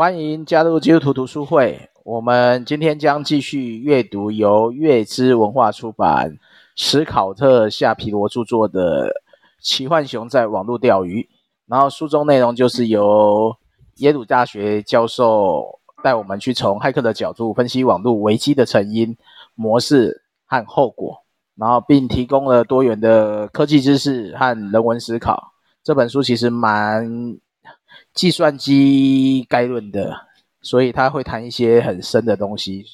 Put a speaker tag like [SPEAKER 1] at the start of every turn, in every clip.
[SPEAKER 1] 欢迎加入基督徒读书会。我们今天将继续阅读由月之文化出版、史考特·夏皮罗著作的《奇幻熊在网络钓鱼》。然后书中内容就是由耶鲁大学教授带我们去从骇客的角度分析网络危机的成因、模式和后果，然后并提供了多元的科技知识和人文思考。这本书其实蛮计算机概论的，所以他会谈一些很深的东西。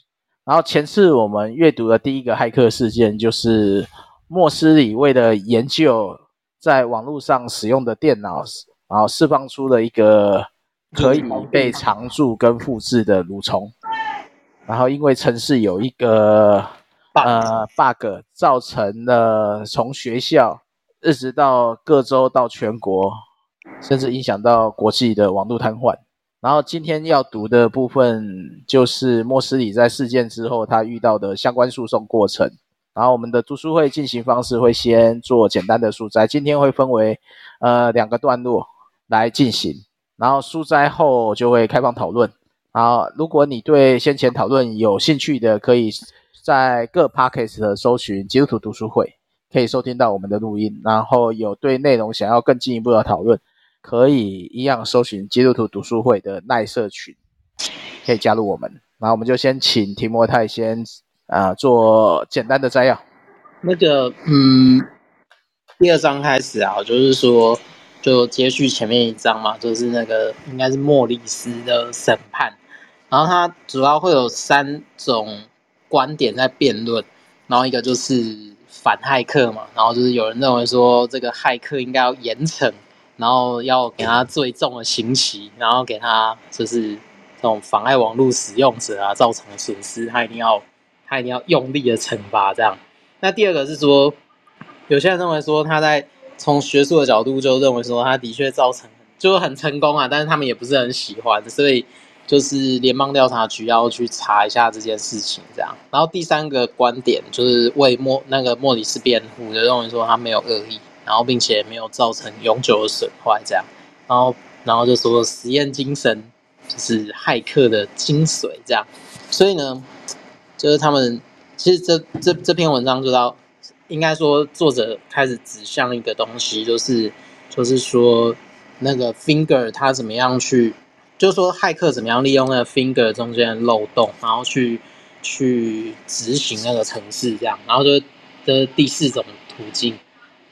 [SPEAKER 1] 然后前次我们阅读的第一个骇客事件，就是莫斯里为了研究在网络上使用的电脑，然后释放出了一个可以被常驻跟复制的蠕虫。然后因为城市有一个呃 bug，造成了从学校一直到各州到全国。甚至影响到国际的网络瘫痪。然后今天要读的部分就是莫斯里在事件之后他遇到的相关诉讼过程。然后我们的读书会进行方式会先做简单的书摘，今天会分为呃两个段落来进行。然后书摘后就会开放讨论。然后如果你对先前讨论有兴趣的，可以在各 podcast 搜寻基督徒读书会，可以收听到我们的录音。然后有对内容想要更进一步的讨论。可以一样搜寻基督徒读书会的耐社群，可以加入我们。然后我们就先请提摩太先啊、呃、做简单的摘要。
[SPEAKER 2] 那个，嗯，第二章开始啊，就是说就接续前面一章嘛，就是那个应该是莫里斯的审判。然后他主要会有三种观点在辩论，然后一个就是反骇客嘛，然后就是有人认为说这个骇客应该要严惩。然后要给他最重的刑期，然后给他就是这种妨碍网络使用者啊造成的损失，他一定要他一定要用力的惩罚这样。那第二个是说，有些人认为说他在从学术的角度就认为说他的确造成就很成功啊，但是他们也不是很喜欢，所以就是联邦调查局要去查一下这件事情这样。然后第三个观点就是为莫那个莫里斯辩护，就认为说他没有恶意。然后，并且没有造成永久的损坏，这样，然后，然后就说实验精神就是骇客的精髓，这样。所以呢，就是他们其实这这这篇文章就到，应该说作者开始指向一个东西，就是就是说那个 finger 他怎么样去，就是说骇客怎么样利用那个 finger 中间的漏洞，然后去去执行那个程式，这样，然后就的第四种途径，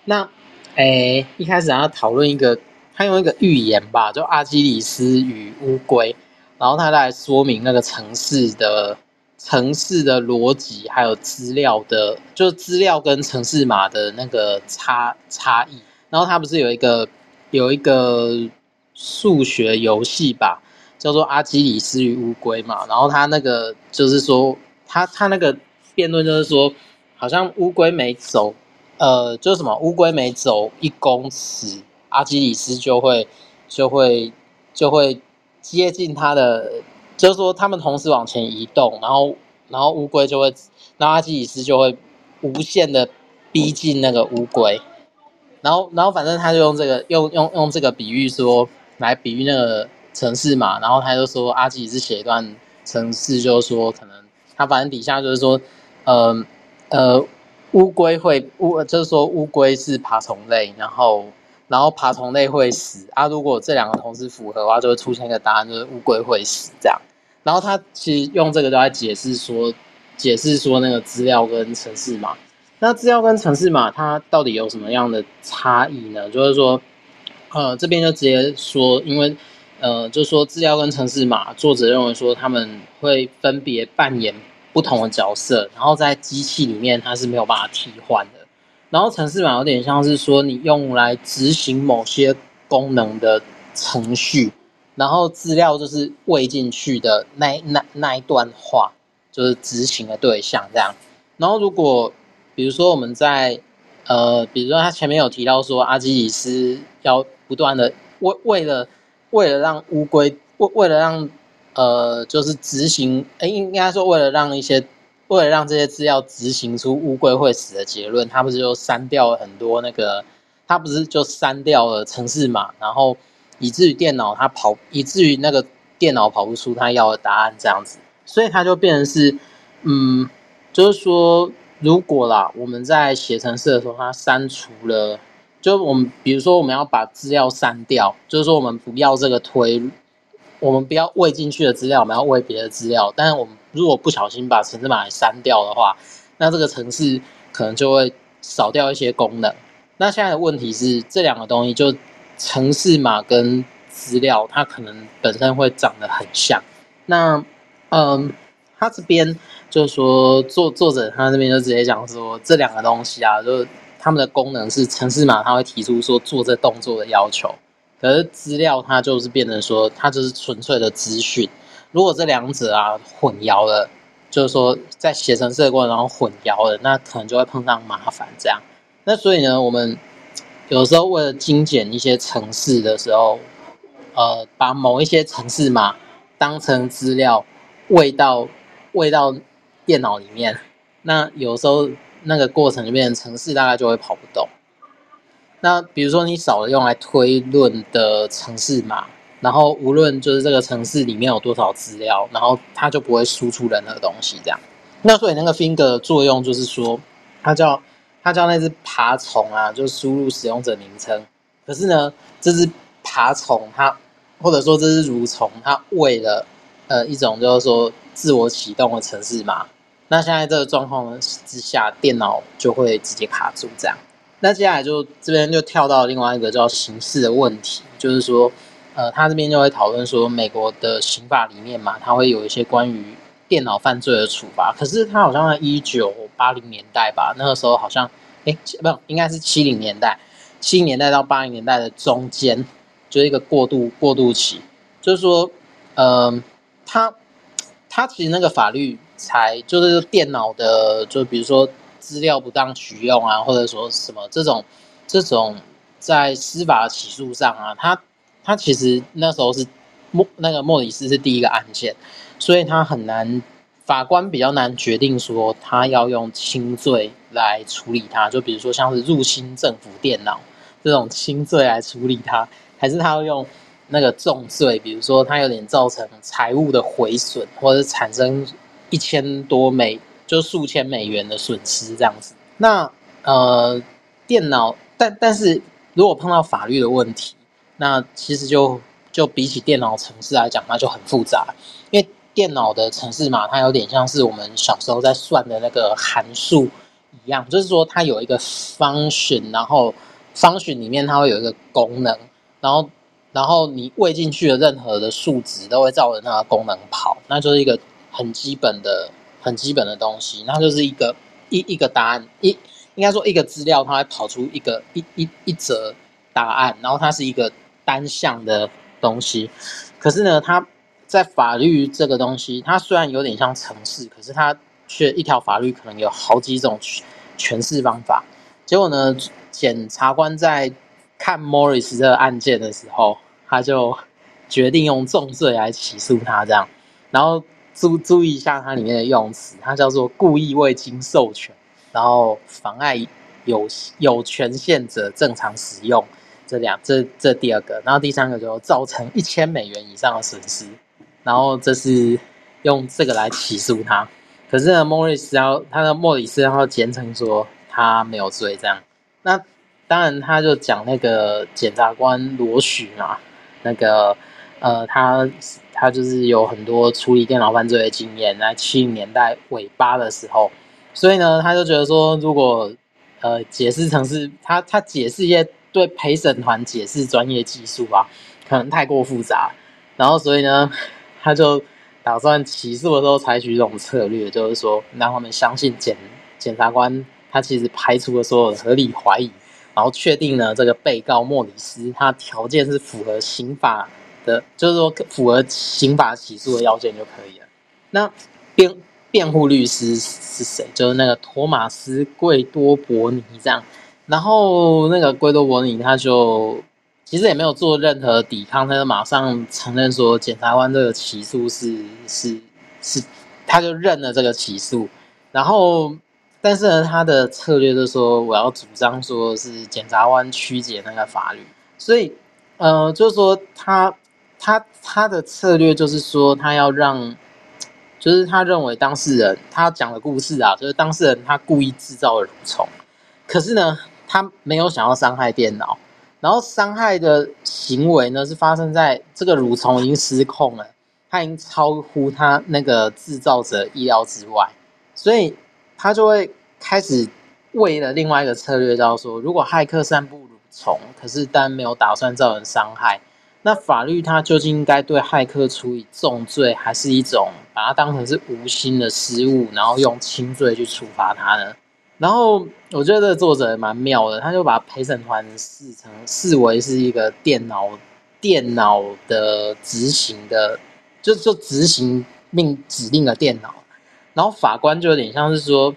[SPEAKER 2] 那。诶，一开始要讨论一个，他用一个寓言吧，就阿基里斯与乌龟，然后他来说明那个城市的城市的逻辑，还有资料的，就资料跟城市码的那个差差异。然后他不是有一个有一个数学游戏吧，叫做阿基里斯与乌龟嘛。然后他那个就是说，他他那个辩论就是说，好像乌龟没走。呃，就是什么乌龟每走一公尺，阿基里斯就会就会就会接近它的，就是说他们同时往前移动，然后然后乌龟就会，那阿基里斯就会无限的逼近那个乌龟，然后然后反正他就用这个用用用这个比喻说来比喻那个城市嘛，然后他就说阿基里斯写一段城市，就是说可能他反正底下就是说，呃呃。乌龟会乌，就是说乌龟是爬虫类，然后然后爬虫类会死啊。如果这两个同时符合的话，就会出现一个答案，就是乌龟会死这样。然后他其实用这个都来解释说，解释说那个资料跟城市码。那资料跟城市码它到底有什么样的差异呢？就是说，呃，这边就直接说，因为呃，就是说资料跟城市码，作者认为说他们会分别扮演。不同的角色，然后在机器里面它是没有办法替换的。然后程式码有点像是说你用来执行某些功能的程序，然后资料就是喂进去的那那那一段话，就是执行的对象这样。然后如果比如说我们在呃，比如说他前面有提到说阿基里斯要不断的为为了为了让乌龟为为了让呃，就是执行，哎，应该说为了让一些，为了让这些资料执行出乌龟会死的结论，他不是就删掉了很多那个，他不是就删掉了城市码，然后以至于电脑它跑，以至于那个电脑跑不出他要的答案这样子，所以他就变成是，嗯，就是说，如果啦，我们在写程式的时候，他删除了，就我们比如说我们要把资料删掉，就是说我们不要这个推，我们不要喂进去的资料，我们要喂别的资料，但是我们如果不小心把城市码删掉的话，那这个城市可能就会少掉一些功能。那现在的问题是，这两个东西就城市码跟资料，它可能本身会长得很像。那，嗯，他这边就是说，作作者他这边就直接讲说，这两个东西啊，就他们的功能是城市码，他会提出说做这动作的要求，可是资料它就是变成说，它就是纯粹的资讯。如果这两者啊混淆了，就是说在写程式的过程中混淆了，那可能就会碰上麻烦这样。那所以呢，我们有时候为了精简一些程式的时候，呃，把某一些程式码当成资料喂到喂到电脑里面，那有时候那个过程里面程式大概就会跑不动。那比如说你少了用来推论的城市码，然后无论就是这个城市里面有多少资料，然后它就不会输出任何东西这样。那所以那个 finger 的作用就是说，它叫。它叫那只爬虫啊，就输入使用者名称。可是呢，这只爬虫它，或者说这只蠕虫，它为了呃一种就是说自我启动的城市码。那现在这个状况之下，电脑就会直接卡住这样。那接下来就这边就跳到另外一个叫刑事的问题，就是说，呃，他这边就会讨论说，美国的刑法里面嘛，它会有一些关于。电脑犯罪的处罚，可是他好像在一九八零年代吧，那个时候好像，哎，不，应该是七零年代，七零年代到八零年代的中间，就是一个过渡过渡期，就是说，嗯、呃，他他其实那个法律才就是电脑的，就比如说资料不当取用啊，或者说什么这种这种在司法起诉上啊，他他其实那时候是莫那个莫里斯是第一个案件。所以他很难，法官比较难决定说他要用轻罪来处理他，就比如说像是入侵政府电脑这种轻罪来处理他，还是他要用那个重罪，比如说他有点造成财务的毁损，或者产生一千多美就数千美元的损失这样子。那呃，电脑，但但是如果碰到法律的问题，那其实就就比起电脑程式来讲，那就很复杂，因为。电脑的程式嘛，它有点像是我们小时候在算的那个函数一样，就是说它有一个 function，然后 function 里面它会有一个功能，然后然后你喂进去的任何的数值都会照着那个功能跑，那就是一个很基本的、很基本的东西，那就是一个一一个答案，一应该说一个资料，它会跑出一个一一一则答案，然后它是一个单向的东西，可是呢，它。在法律这个东西，它虽然有点像程式，可是它却一条法律可能有好几种诠释方法。结果呢，检察官在看 Morris 这个案件的时候，他就决定用重罪来起诉他，这样。然后注注意一下它里面的用词，它叫做故意未经授权，然后妨碍有有权限者正常使用这两这这第二个，然后第三个就造成一千美元以上的损失。然后这是用这个来起诉他，可是呢，莫里斯要他的莫里斯要坚称说他没有罪，这样。那当然，他就讲那个检察官罗许嘛，那个呃，他他就是有很多处理电脑犯罪的经验，在七零年代尾巴的时候，所以呢，他就觉得说，如果呃解释成是他他解释一些对陪审团解释专业技术吧，可能太过复杂，然后所以呢。他就打算起诉的时候采取这种策略，就是说让他们相信检检察官他其实排除了所有的合理怀疑，然后确定了这个被告莫里斯他条件是符合刑法的，就是说符合刑法起诉的要件就可以了。那辩辩护律师是谁？就是那个托马斯·贵多伯尼这样。然后那个贵多伯尼他就。其实也没有做任何抵抗，他就马上承认说，检察官这个起诉是是是，他就认了这个起诉。然后，但是呢，他的策略就是说，我要主张说是检察官曲解那个法律。所以，呃，就是说他他他的策略就是说，他要让，就是他认为当事人他讲的故事啊，就是当事人他故意制造了蠕虫，可是呢，他没有想要伤害电脑，然后伤害的行为呢是发生在这个蠕虫已经失控了，他已经超乎他那个制造者意料之外，所以他就会开始为了另外一个策略，叫做说，如果骇客散布蠕虫，可是但没有打算造成伤害。那法律它究竟应该对骇客处以重罪，还是一种把它当成是无心的失误，然后用轻罪去处罚他呢？然后我觉得这作者蛮妙的，他就把陪审团视成视为是一个电脑电脑的执行的，就就执行命指令的电脑。然后法官就有点像是说，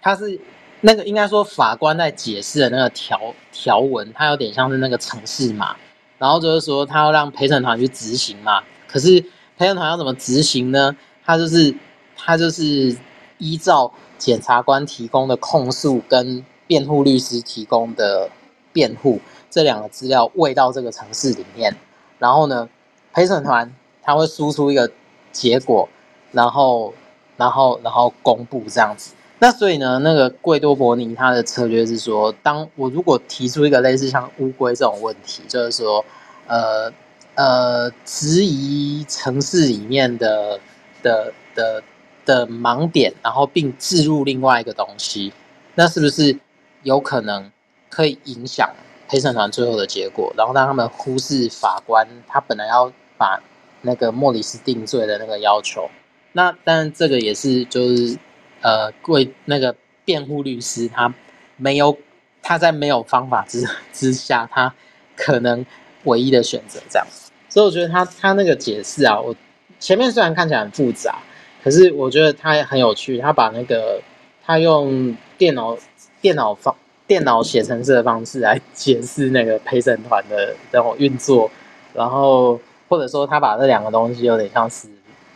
[SPEAKER 2] 他是那个应该说法官在解释的那个条条文，它有点像是那个程式码。然后就是说，他要让陪审团去执行嘛。可是陪审团要怎么执行呢？他就是他就是依照检察官提供的控诉跟辩护律师提供的辩护这两个资料喂到这个城市里面。然后呢，陪审团他会输出一个结果，然后然后然后公布这样子。那所以呢，那个贵多伯尼他的策略是说，当我如果提出一个类似像乌龟这种问题，就是说，呃呃，质疑城市里面的的的的盲点，然后并置入另外一个东西，那是不是有可能可以影响陪审团最后的结果，然后让他们忽视法官他本来要把那个莫里斯定罪的那个要求？那当然，这个也是就是。呃，贵那个辩护律师他没有，他在没有方法之 之下，他可能唯一的选择这样。所以我觉得他他那个解释啊，我前面虽然看起来很复杂，可是我觉得他也很有趣。他把那个他用电脑电脑方电脑写程式的方式来解释那个陪审团的这种运作，然后或者说他把这两个东西有点像是。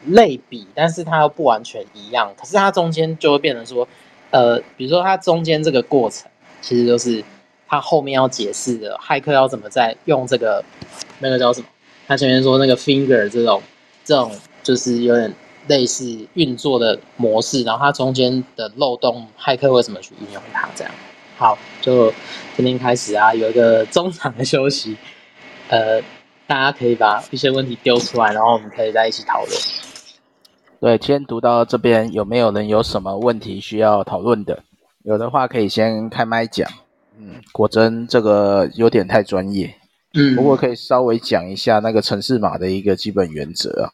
[SPEAKER 2] 类比，但是它又不完全一样。可是它中间就会变成说，呃，比如说它中间这个过程，其实就是它后面要解释的，骇客要怎么在用这个那个叫什么？他前面说那个 finger 这种这种就是有点类似运作的模式，然后它中间的漏洞，骇客为什么去运用它？这样。好，就今天开始啊，有一个中场的休息，呃，大家可以把一些问题丢出来，然后我们可以在一起讨论。
[SPEAKER 1] 对，先读到这边，有没有人有什么问题需要讨论的？有的话可以先开麦讲。嗯，果真这个有点太专业。嗯，不过可以稍微讲一下那个城市码的一个基本原则啊。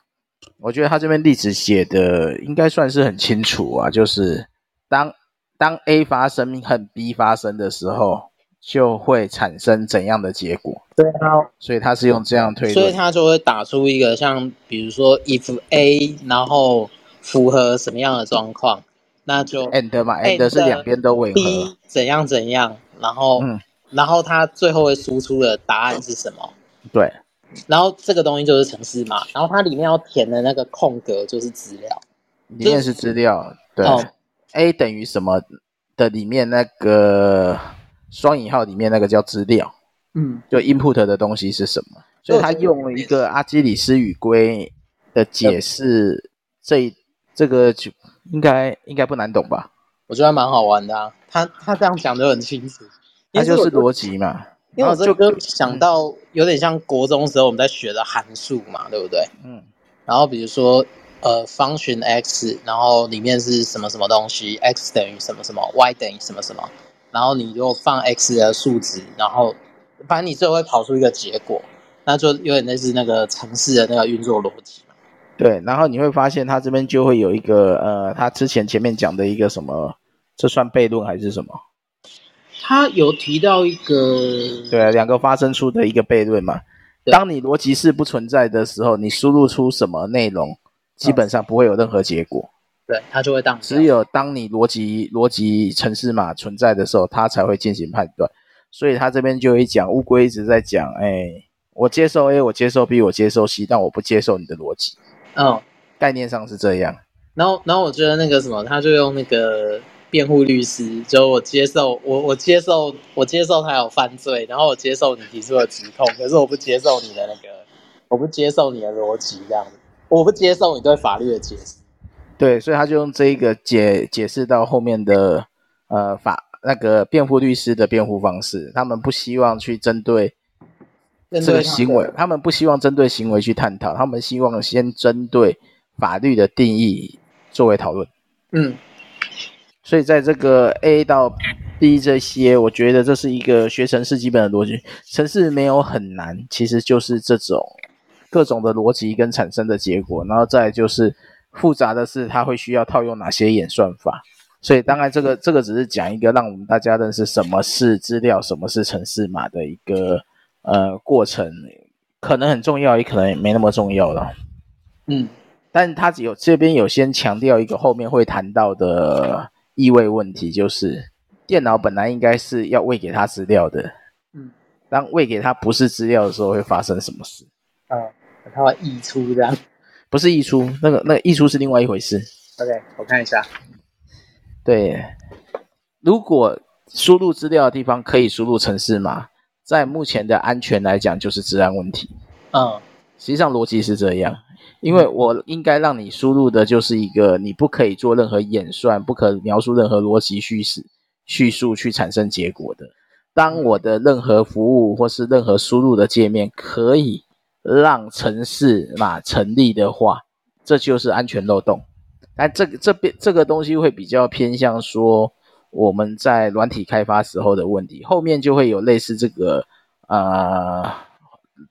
[SPEAKER 1] 我觉得他这边例子写的应该算是很清楚啊，就是当当 A 发生和 B 发生的时候。就会产生怎样的结果？
[SPEAKER 2] 对啊，
[SPEAKER 1] 所以他是用这样推论，
[SPEAKER 2] 所以他就会打出一个像，比如说 if A，然后符合什么样的状况，那就
[SPEAKER 1] and 嘛，and 是两边都吻合
[SPEAKER 2] ，B 怎样怎样，然后，嗯，然后他最后会输出的答案是什么？
[SPEAKER 1] 对，
[SPEAKER 2] 然后这个东西就是程式嘛，然后它里面要填的那个空格就是资料，
[SPEAKER 1] 里面是资料，对、哦、，A 等于什么的里面那个。双引号里面那个叫资料，嗯，就 input 的东西是什么？所以他用了一个阿基里斯与龟的解释，这这个就应该应该不难懂吧？
[SPEAKER 2] 我觉得蛮好玩的啊，他他这样讲的很清楚，
[SPEAKER 1] 他就是逻辑嘛。
[SPEAKER 2] 因为我这个想到有点像国中时候我们在学的函数嘛，对不对？嗯，然后比如说呃，function x，然后里面是什么什么东西，x 等于什么什么，y 等于什么什么。然后你就放 x 的数值，然后反正你最后会跑出一个结果，那就有点类似那个城市的那个运作逻辑。
[SPEAKER 1] 对，然后你会发现它这边就会有一个呃，它之前前面讲的一个什么，这算悖论还是什么？
[SPEAKER 2] 它有提到一个，
[SPEAKER 1] 对啊，两个发生出的一个悖论嘛。当你逻辑是不存在的时候，你输入出什么内容，基本上不会有任何结果。
[SPEAKER 2] 对，它就会当。
[SPEAKER 1] 只有当你逻辑逻辑程式码存在的时候，它才会进行判断。所以他这边就会讲，乌龟一直在讲，哎，我接受 A，我接受 B，我接受 C，但我不接受你的逻辑。嗯，概念上是这样。
[SPEAKER 2] 然后，然后我觉得那个什么，他就用那个辩护律师，就我接受，我我接受，我接受他有犯罪，然后我接受你提出的指控，可是我不接受你的那个我不接受你的逻辑这样子，我不接受你对法律的解释。
[SPEAKER 1] 对，所以他就用这一个解解释到后面的呃法那个辩护律师的辩护方式，他们不希望去针对这个行为，他们不希望针对行为去探讨，他们希望先针对法律的定义作为讨论。
[SPEAKER 2] 嗯，
[SPEAKER 1] 所以在这个 A 到 B 这些，我觉得这是一个学程式基本的逻辑，程式没有很难，其实就是这种各种的逻辑跟产生的结果，然后再就是复杂的是它会需要套用哪些演算法。所以当然这个这个只是讲一个让我们大家认识什么是资料，什么是程式码的一个呃过程，可能很重要，也可能也没那么重要了。
[SPEAKER 2] 嗯。
[SPEAKER 1] 但他只有这边有先强调一个后面会谈到的意味问题，就是电脑本来应该是要喂给他资料的，
[SPEAKER 2] 嗯，
[SPEAKER 1] 当喂给他不是资料的时候，会发生什么事？
[SPEAKER 2] 啊、嗯，他会溢出这样？
[SPEAKER 1] 不是溢出，那个那个溢出是另外一回事。
[SPEAKER 2] OK，我看一下。
[SPEAKER 1] 对，如果输入资料的地方可以输入城市码，在目前的安全来讲，就是治安问题。
[SPEAKER 2] 嗯，
[SPEAKER 1] 实际上逻辑是这样。因为我应该让你输入的就是一个你不可以做任何演算，不可描述任何逻辑叙事叙述去产生结果的。当我的任何服务或是任何输入的界面可以让城市码成立的话，这就是安全漏洞。但这个这边这个东西会比较偏向说我们在软体开发时候的问题，后面就会有类似这个呃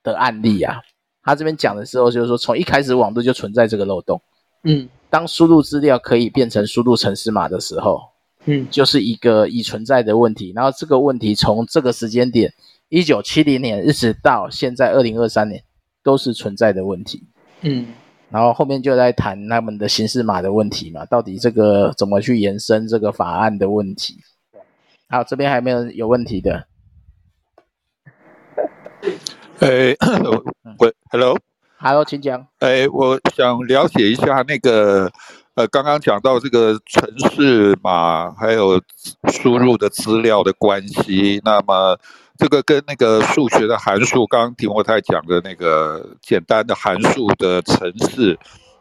[SPEAKER 1] 的案例啊。他这边讲的时候，就是说从一开始网络就存在这个漏洞。
[SPEAKER 2] 嗯，当
[SPEAKER 1] 输入资料可以变成输入城市码的时候，
[SPEAKER 2] 嗯，
[SPEAKER 1] 就是一个已存在的问题。然后这个问题从这个时间点，一九七零年一直到现在二零二三年，都是存在的问题。
[SPEAKER 2] 嗯，
[SPEAKER 1] 然后后面就在谈他们的形式码的问题嘛，到底这个怎么去延伸这个法案的问题。好，这边还没有有问题的。
[SPEAKER 3] 哎，喂，Hello，Hello，
[SPEAKER 1] 请讲。
[SPEAKER 3] 哎，我想了解一下那个，呃，刚刚讲到这个城市码还有输入的资料的关系，那么这个跟那个数学的函数，刚刚提摩太讲的那个简单的函数的程式，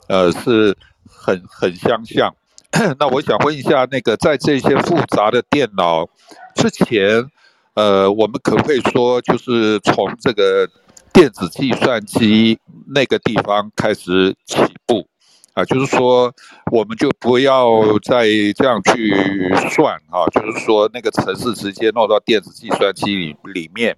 [SPEAKER 3] 呃，是很很相像。那我想问一下，那个在这些复杂的电脑之前。呃，我们可不可以说，就是从这个电子计算机那个地方开始起步啊？就是说，我们就不要再这样去算啊，就是说，那个程式直接弄到电子计算机里里面，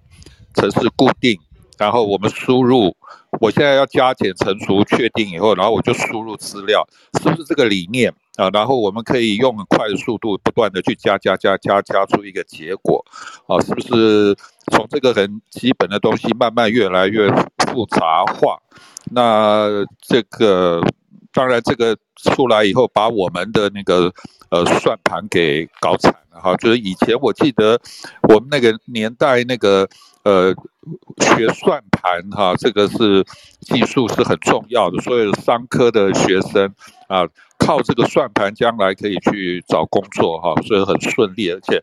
[SPEAKER 3] 程式固定，然后我们输入，我现在要加减乘除确定以后，然后我就输入资料，是不是这个理念？啊，然后我们可以用很快的速度，不断的去加加加加加出一个结果，啊，是不是从这个很基本的东西慢慢越来越复杂化？那这个当然，这个出来以后，把我们的那个呃算盘给搞惨了哈。就是以前我记得我们那个年代那个呃学算盘哈，这个是技术是很重要的，所有商科的学生啊。靠这个算盘，将来可以去找工作哈，所以很顺利，而且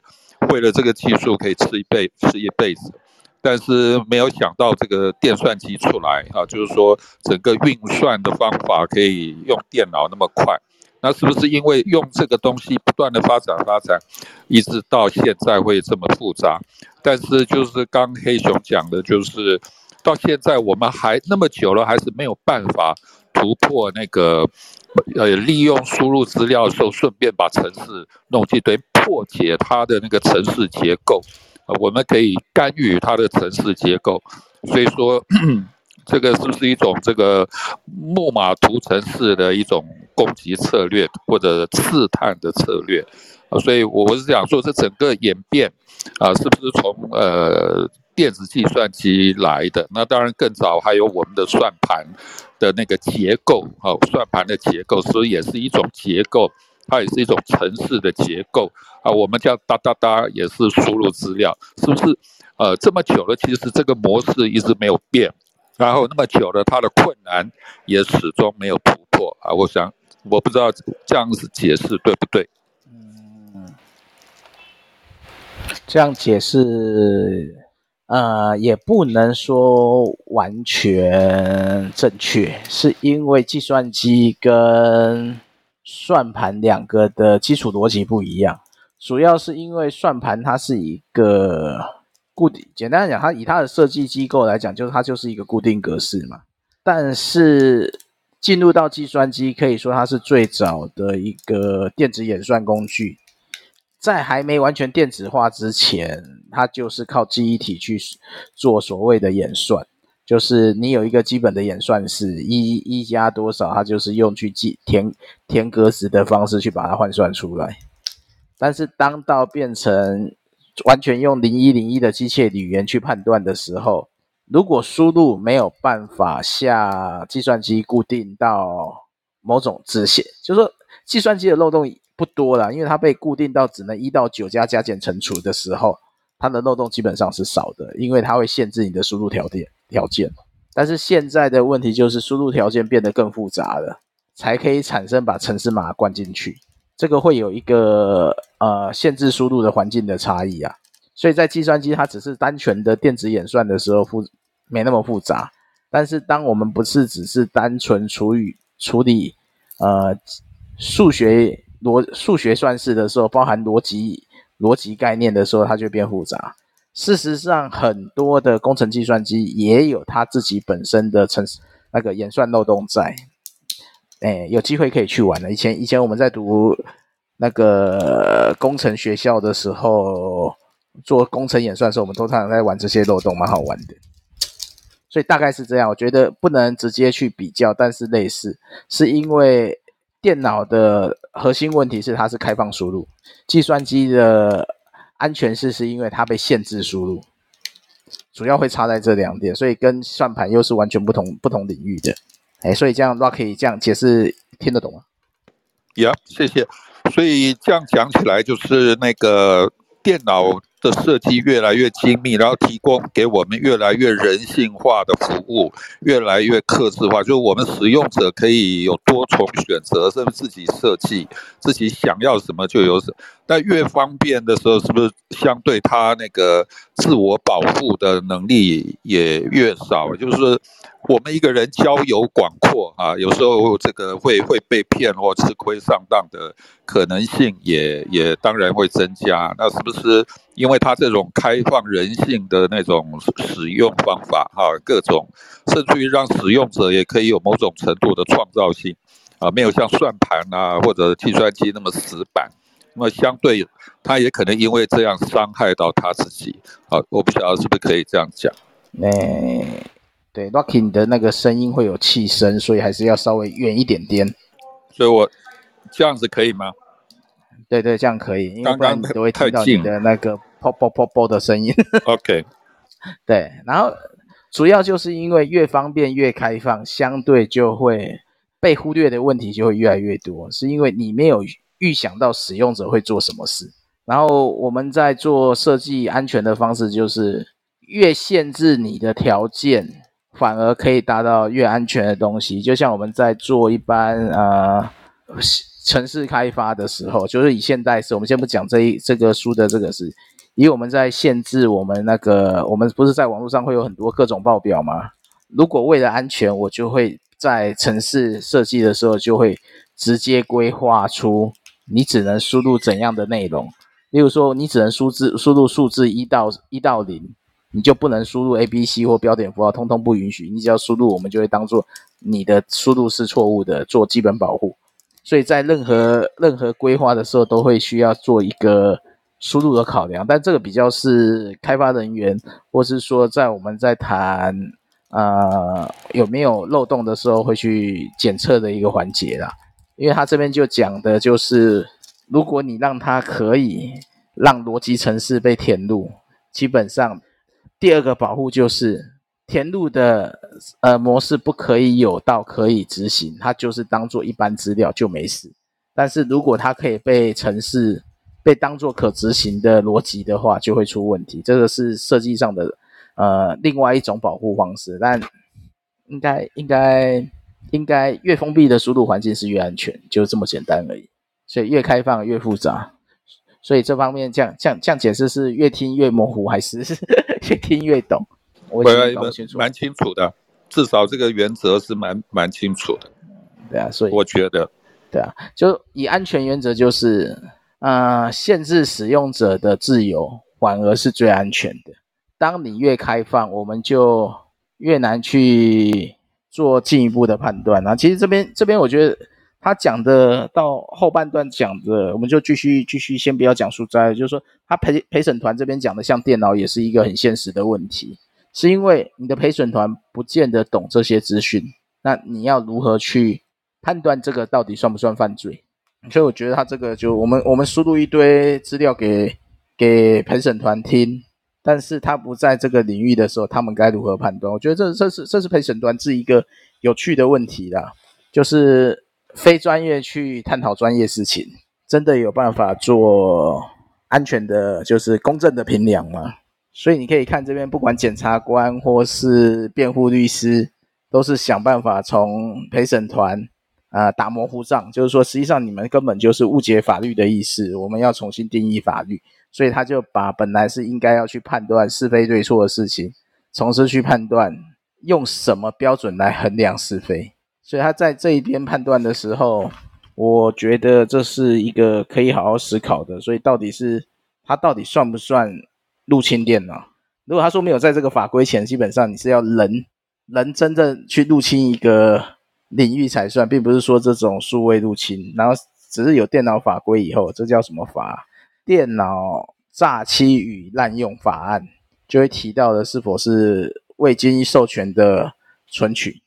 [SPEAKER 3] 为了这个技术可以吃一辈吃一辈子。但是没有想到这个电算机出来啊，就是说整个运算的方法可以用电脑那么快，那是不是因为用这个东西不断的发展发展，一直到现在会这么复杂？但是就是刚黑熊讲的，就是到现在我们还那么久了，还是没有办法突破那个。呃，利用输入资料的时候，顺便把城市弄进，等于破解它的那个城市结构。我们可以干预它的城市结构。所以说，这个是不是一种这个木马屠城式的一种攻击策略，或者刺探的策略？所以我是想说，这整个演变啊，是不是从呃电子计算机来的？那当然更早还有我们的算盘。的那个结构，哦，算盘的结构，所以也是一种结构，它也是一种城市的结构啊。我们叫哒哒哒，也是输入资料，是不是？呃，这么久了，其实这个模式一直没有变，然后那么久了，它的困难也始终没有突破啊。我想，我不知道这样子解释对不对？
[SPEAKER 1] 嗯，这样解释。呃，也不能说完全正确，是因为计算机跟算盘两个的基础逻辑不一样，主要是因为算盘它是一个固定，简单来讲，它以它的设计机构来讲，就是它就是一个固定格式嘛。但是进入到计算机，可以说它是最早的一个电子演算工具，在还没完全电子化之前，它就是靠记忆体去做所谓的演算。就是你有一个基本的演算式，一一加多少，它就是用去记填填格子的方式去把它换算出来。但是当到变成完全用零一零一的机械语言去判断的时候，如果输入没有办法下计算机固定到某种直线，就是说计算机的漏洞不多了，因为它被固定到只能一到九加加减乘除的时候，它的漏洞基本上是少的，因为它会限制你的输入条件。条件，但是现在的问题就是输入条件变得更复杂了，才可以产生把程式码灌进去，这个会有一个呃限制输入的环境的差异啊，所以在计算机它只是单纯的电子演算的时候复没那么复杂，但是当我们不是只是单纯处理处理呃数学逻数学算式的时候，包含逻辑逻辑概念的时候，它就变复杂。事实上，很多的工程计算机也有它自己本身的程式那个演算漏洞在。哎，有机会可以去玩的。以前以前我们在读那个工程学校的时候，做工程演算的时候，我们通常在玩这些漏洞，蛮好玩的。所以大概是这样。我觉得不能直接去比较，但是类似，是因为电脑的核心问题是它是开放输入，计算机的。安全是是因为它被限制输入，主要会差在这两点，所以跟算盘又是完全不同不同领域的。哎，所以这样 Rocky 这样解释听得懂吗？
[SPEAKER 3] 呀，yeah, 谢谢。所以这样讲起来就是那个电脑的设计越来越精密，然后提供给我们越来越人性化的服务，越来越克制化，就是我们使用者可以有多重选择，甚至自己设计，自己想要什么就有什么。但越方便的时候，是不是相对它那个自我保护的能力也越少？就是。我们一个人交友广阔啊，有时候这个会会被骗或吃亏上当的可能性也也当然会增加。那是不是因为它这种开放人性的那种使用方法哈，各种甚至于让使用者也可以有某种程度的创造性啊，没有像算盘啊或者计算机那么死板。那么相对，他也可能因为这样伤害到他自己啊。我不晓得是不是可以这样讲？
[SPEAKER 1] 欸对，rocking 的那个声音会有气声，所以还是要稍微远一点点。
[SPEAKER 3] 所以我这样子可以吗？
[SPEAKER 1] 对对，这样可以，因为不然你都会听到你的那个噗噗噗噗的声音。
[SPEAKER 3] OK，
[SPEAKER 1] 对，然后主要就是因为越方便越开放，相对就会被忽略的问题就会越来越多，是因为你没有预想到使用者会做什么事。然后我们在做设计安全的方式就是越限制你的条件。反而可以达到越安全的东西，就像我们在做一般呃城市开发的时候，就是以现代式，我们先不讲这一这个书的这个是，以我们在限制我们那个，我们不是在网络上会有很多各种报表吗？如果为了安全，我就会在城市设计的时候就会直接规划出你只能输入怎样的内容，例如说你只能输字输入数字一到一到零。你就不能输入 A、B、C 或标点符号，通通不允许。你只要输入，我们就会当做你的输入是错误的，做基本保护。所以在任何任何规划的时候，都会需要做一个输入的考量。但这个比较是开发人员，或是说在我们在谈呃有没有漏洞的时候，会去检测的一个环节啦。因为他这边就讲的就是，如果你让他可以让逻辑程式被填入，基本上。第二个保护就是填入的呃模式不可以有到可以执行，它就是当做一般资料就没事。但是如果它可以被程式被当做可执行的逻辑的话，就会出问题。这个是设计上的呃另外一种保护方式，但应该应该应该越封闭的输入环境是越安全，就这么简单而已。所以越开放越复杂。所以这方面这样这样这样解释是越听越模糊，还是 越听越懂？我也搞不清楚。
[SPEAKER 3] 蛮清楚的，至少这个原则是蛮蛮清楚的。
[SPEAKER 1] 对啊，所以
[SPEAKER 3] 我觉得，
[SPEAKER 1] 对啊，就以安全原则就是，呃，限制使用者的自由，反而是最安全的。当你越开放，我们就越难去做进一步的判断。啊，其实这边这边我觉得他讲的到后半段讲的，我们就继续继续先不要讲书斋，就是说他陪陪审团这边讲的，像电脑也是一个很现实的问题，是因为你的陪审团不见得懂这些资讯，那你要如何去判断这个到底算不算犯罪？所以我觉得他这个就我们我们输入一堆资料给给陪审团听。但是他不在这个领域的时候，他们该如何判断？我觉得这这是这是陪审团是一个有趣的问题啦，就是非专业去探讨专业事情，真的有办法做安全的，就是公正的评量吗？所以你可以看这边，不管检察官或是辩护律师，都是想办法从陪审团啊、打模糊仗，就是说实际上你们根本就是误解法律的意思，我们要重新定义法律。所以他就把本来是应该要去判断是非对错的事情，从此去判断用什么标准来衡量是非。所以他在这一边判断的时候，我觉得这是一个可以好好思考的。所以到底是他到底算不算入侵电脑？如果他说没有在这个法规前，基本上你是要人人真正去入侵一个领域才算，并不是说这种数位入侵，然后只是有电脑法规以后，这叫什么法？电脑诈欺与滥用法案就会提到的是否是未经授权的存取，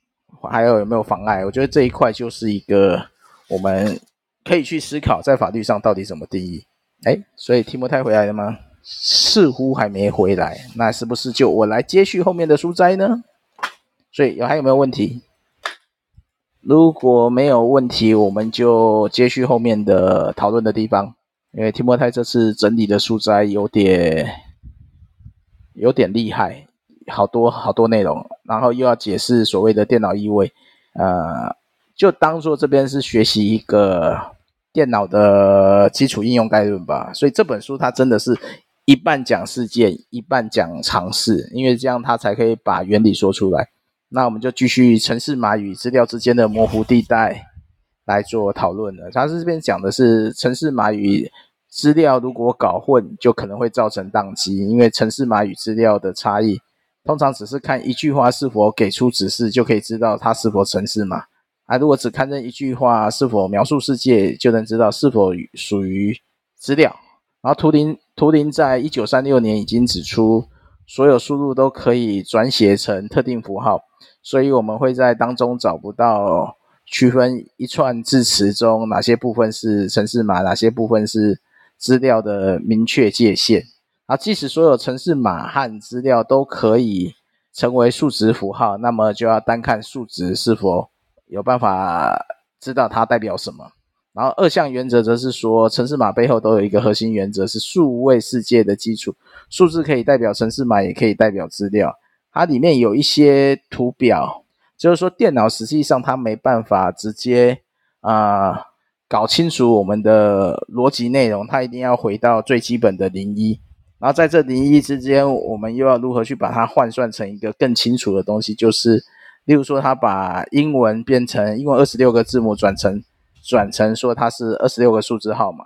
[SPEAKER 1] 还有有没有妨碍？我觉得这一块就是一个我们可以去思考，在法律上到底怎么定义。哎，所以提摩太回来了吗？似乎还没回来，那是不是就我来接续后面的书斋呢？所以有还有没有问题？如果没有问题，我们就接续后面的讨论的地方。因为提摩太这次整理的书斋有点有点厉害，好多好多内容，然后又要解释所谓的电脑意味，呃，就当做这边是学习一个电脑的基础应用概论吧。所以这本书它真的是一半讲事件，一半讲尝试，因为这样它才可以把原理说出来。那我们就继续城市码与资料之间的模糊地带来做讨论了。他是这边讲的是城市码与资料如果搞混，就可能会造成宕机，因为城市码与资料的差异，通常只是看一句话是否给出指示，就可以知道它是否程式码。啊，如果只看这一句话是否描述世界，就能知道是否属于资料。然后图灵图灵在一九三六年已经指出，所有输入都可以转写成特定符号，所以我们会在当中找不到区分一串字词中哪些部分是程式码，哪些部分是。资料的明确界限，啊，即使所有城市码和资料都可以成为数值符号，那么就要单看数值是否有办法知道它代表什么。然后二项原则则是说，城市码背后都有一个核心原则，是数位世界的基础。数字可以代表城市码，也可以代表资料。它里面有一些图表，就是说电脑实际上它没办法直接啊。搞清楚我们的逻辑内容，它一定要回到最基本的零一，然后在这零一之间，我们又要如何去把它换算成一个更清楚的东西？就是，例如说，它把英文变成英文二十六个字母转成转成说它是二十六个数字号码，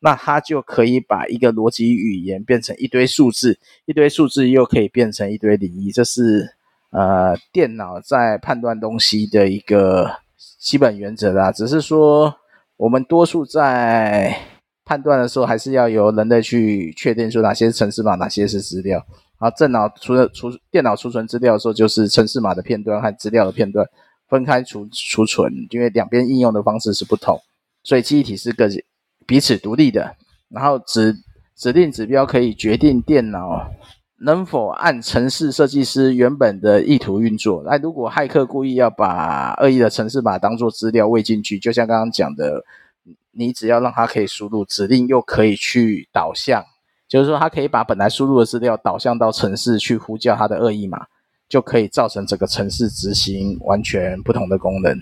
[SPEAKER 1] 那它就可以把一个逻辑语言变成一堆数字，一堆数字又可以变成一堆零一，这是呃电脑在判断东西的一个基本原则啦，只是说。我们多数在判断的时候，还是要由人类去确定说哪些是程式码，哪些是资料。然后，电脑除了储电脑储存资料的时候，就是程式码的片段和资料的片段分开储储存，因为两边应用的方式是不同，所以记忆体是个彼此独立的。然后指指定指标可以决定电脑。能否按程式设计师原本的意图运作？那如果骇客故意要把恶意的程式码当做资料喂进去，就像刚刚讲的，你只要让它可以输入指令，又可以去导向，就是说它可以把本来输入的资料导向到城市去呼叫它的恶意码，就可以造成这个城市执行完全不同的功能。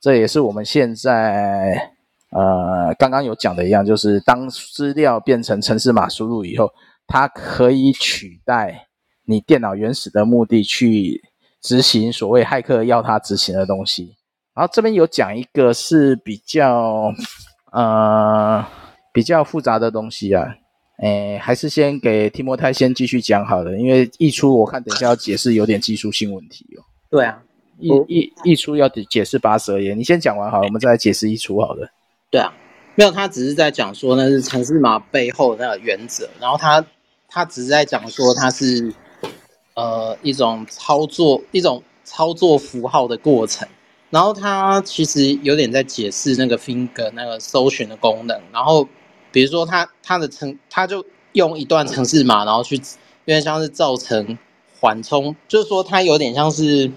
[SPEAKER 1] 这也是我们现在呃刚刚有讲的一样，就是当资料变成城市码输入以后，它可以取代你电脑原始的目的去执行所谓骇客要它执行的东西。然后这边有讲一个是比较呃比较复杂的东西啊。诶，还是先给提摩太先继续讲好了，因为溢出我看等一下要解释有点技术性问题哦。
[SPEAKER 2] 对啊，
[SPEAKER 1] 溢溢溢出要解释八十二页，你先讲完好了，我们再来解释溢出好了。
[SPEAKER 2] 对啊，没有，他只是在讲说那是程式码背后的那个原则，然后他他只是在讲说它是呃一种操作一种操作符号的过程，然后他其实有点在解释那个 finger 那个搜寻的功能，然后。比如说他，他的程，他就用一段程式码，然后去有点像是造成缓冲，就是说他有点像是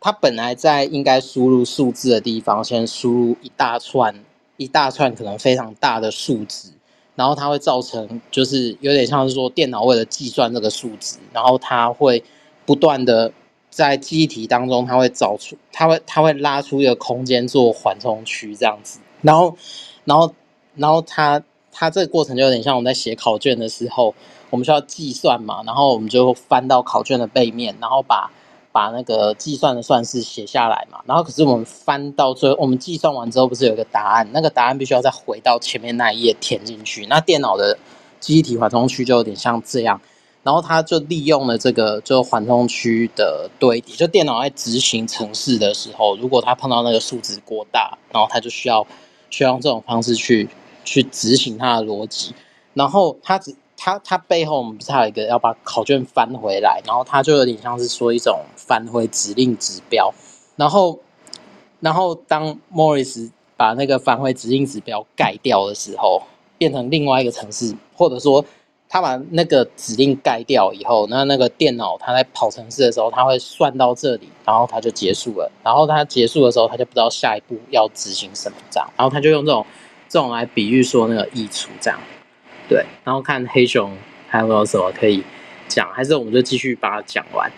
[SPEAKER 2] 他本来在应该输入数字的地方，先输入一大串一大串可能非常大的数值，然后它会造成就是有点像是说电脑为了计算这个数值，然后它会不断的在记忆体当中，它会找出，它会它会拉出一个空间做缓冲区这样子，然后然后然后它。它这个过程就有点像我们在写考卷的时候，我们需要计算嘛，然后我们就翻到考卷的背面，然后把把那个计算的算式写下来嘛，然后可是我们翻到最后，我们计算完之后不是有一个答案，那个答案必须要再回到前面那一页填进去。那电脑的记忆体缓冲区就有点像这样，然后他就利用了这个就缓冲区的堆叠，就电脑在执行程式的时候，如果他碰到那个数值过大，然后他就需要需要用这种方式去。去执行它的逻辑，然后它只它它背后我们不是还有一个要把考卷翻回来，然后它就有点像是说一种返回指令指标，然后然后当 Morris 把那个返回指令指标盖掉的时候，变成另外一个程式，或者说他把那个指令盖掉以后，那那个电脑它在跑程式的时候，它会算到这里，然后它就结束了，然后它结束的时候，它就不知道下一步要执行什么这样，然后他就用这种。这种来比喻说那个溢出这样，对，然后看黑熊还有没有什么可以讲，还是我们就继续把它讲完。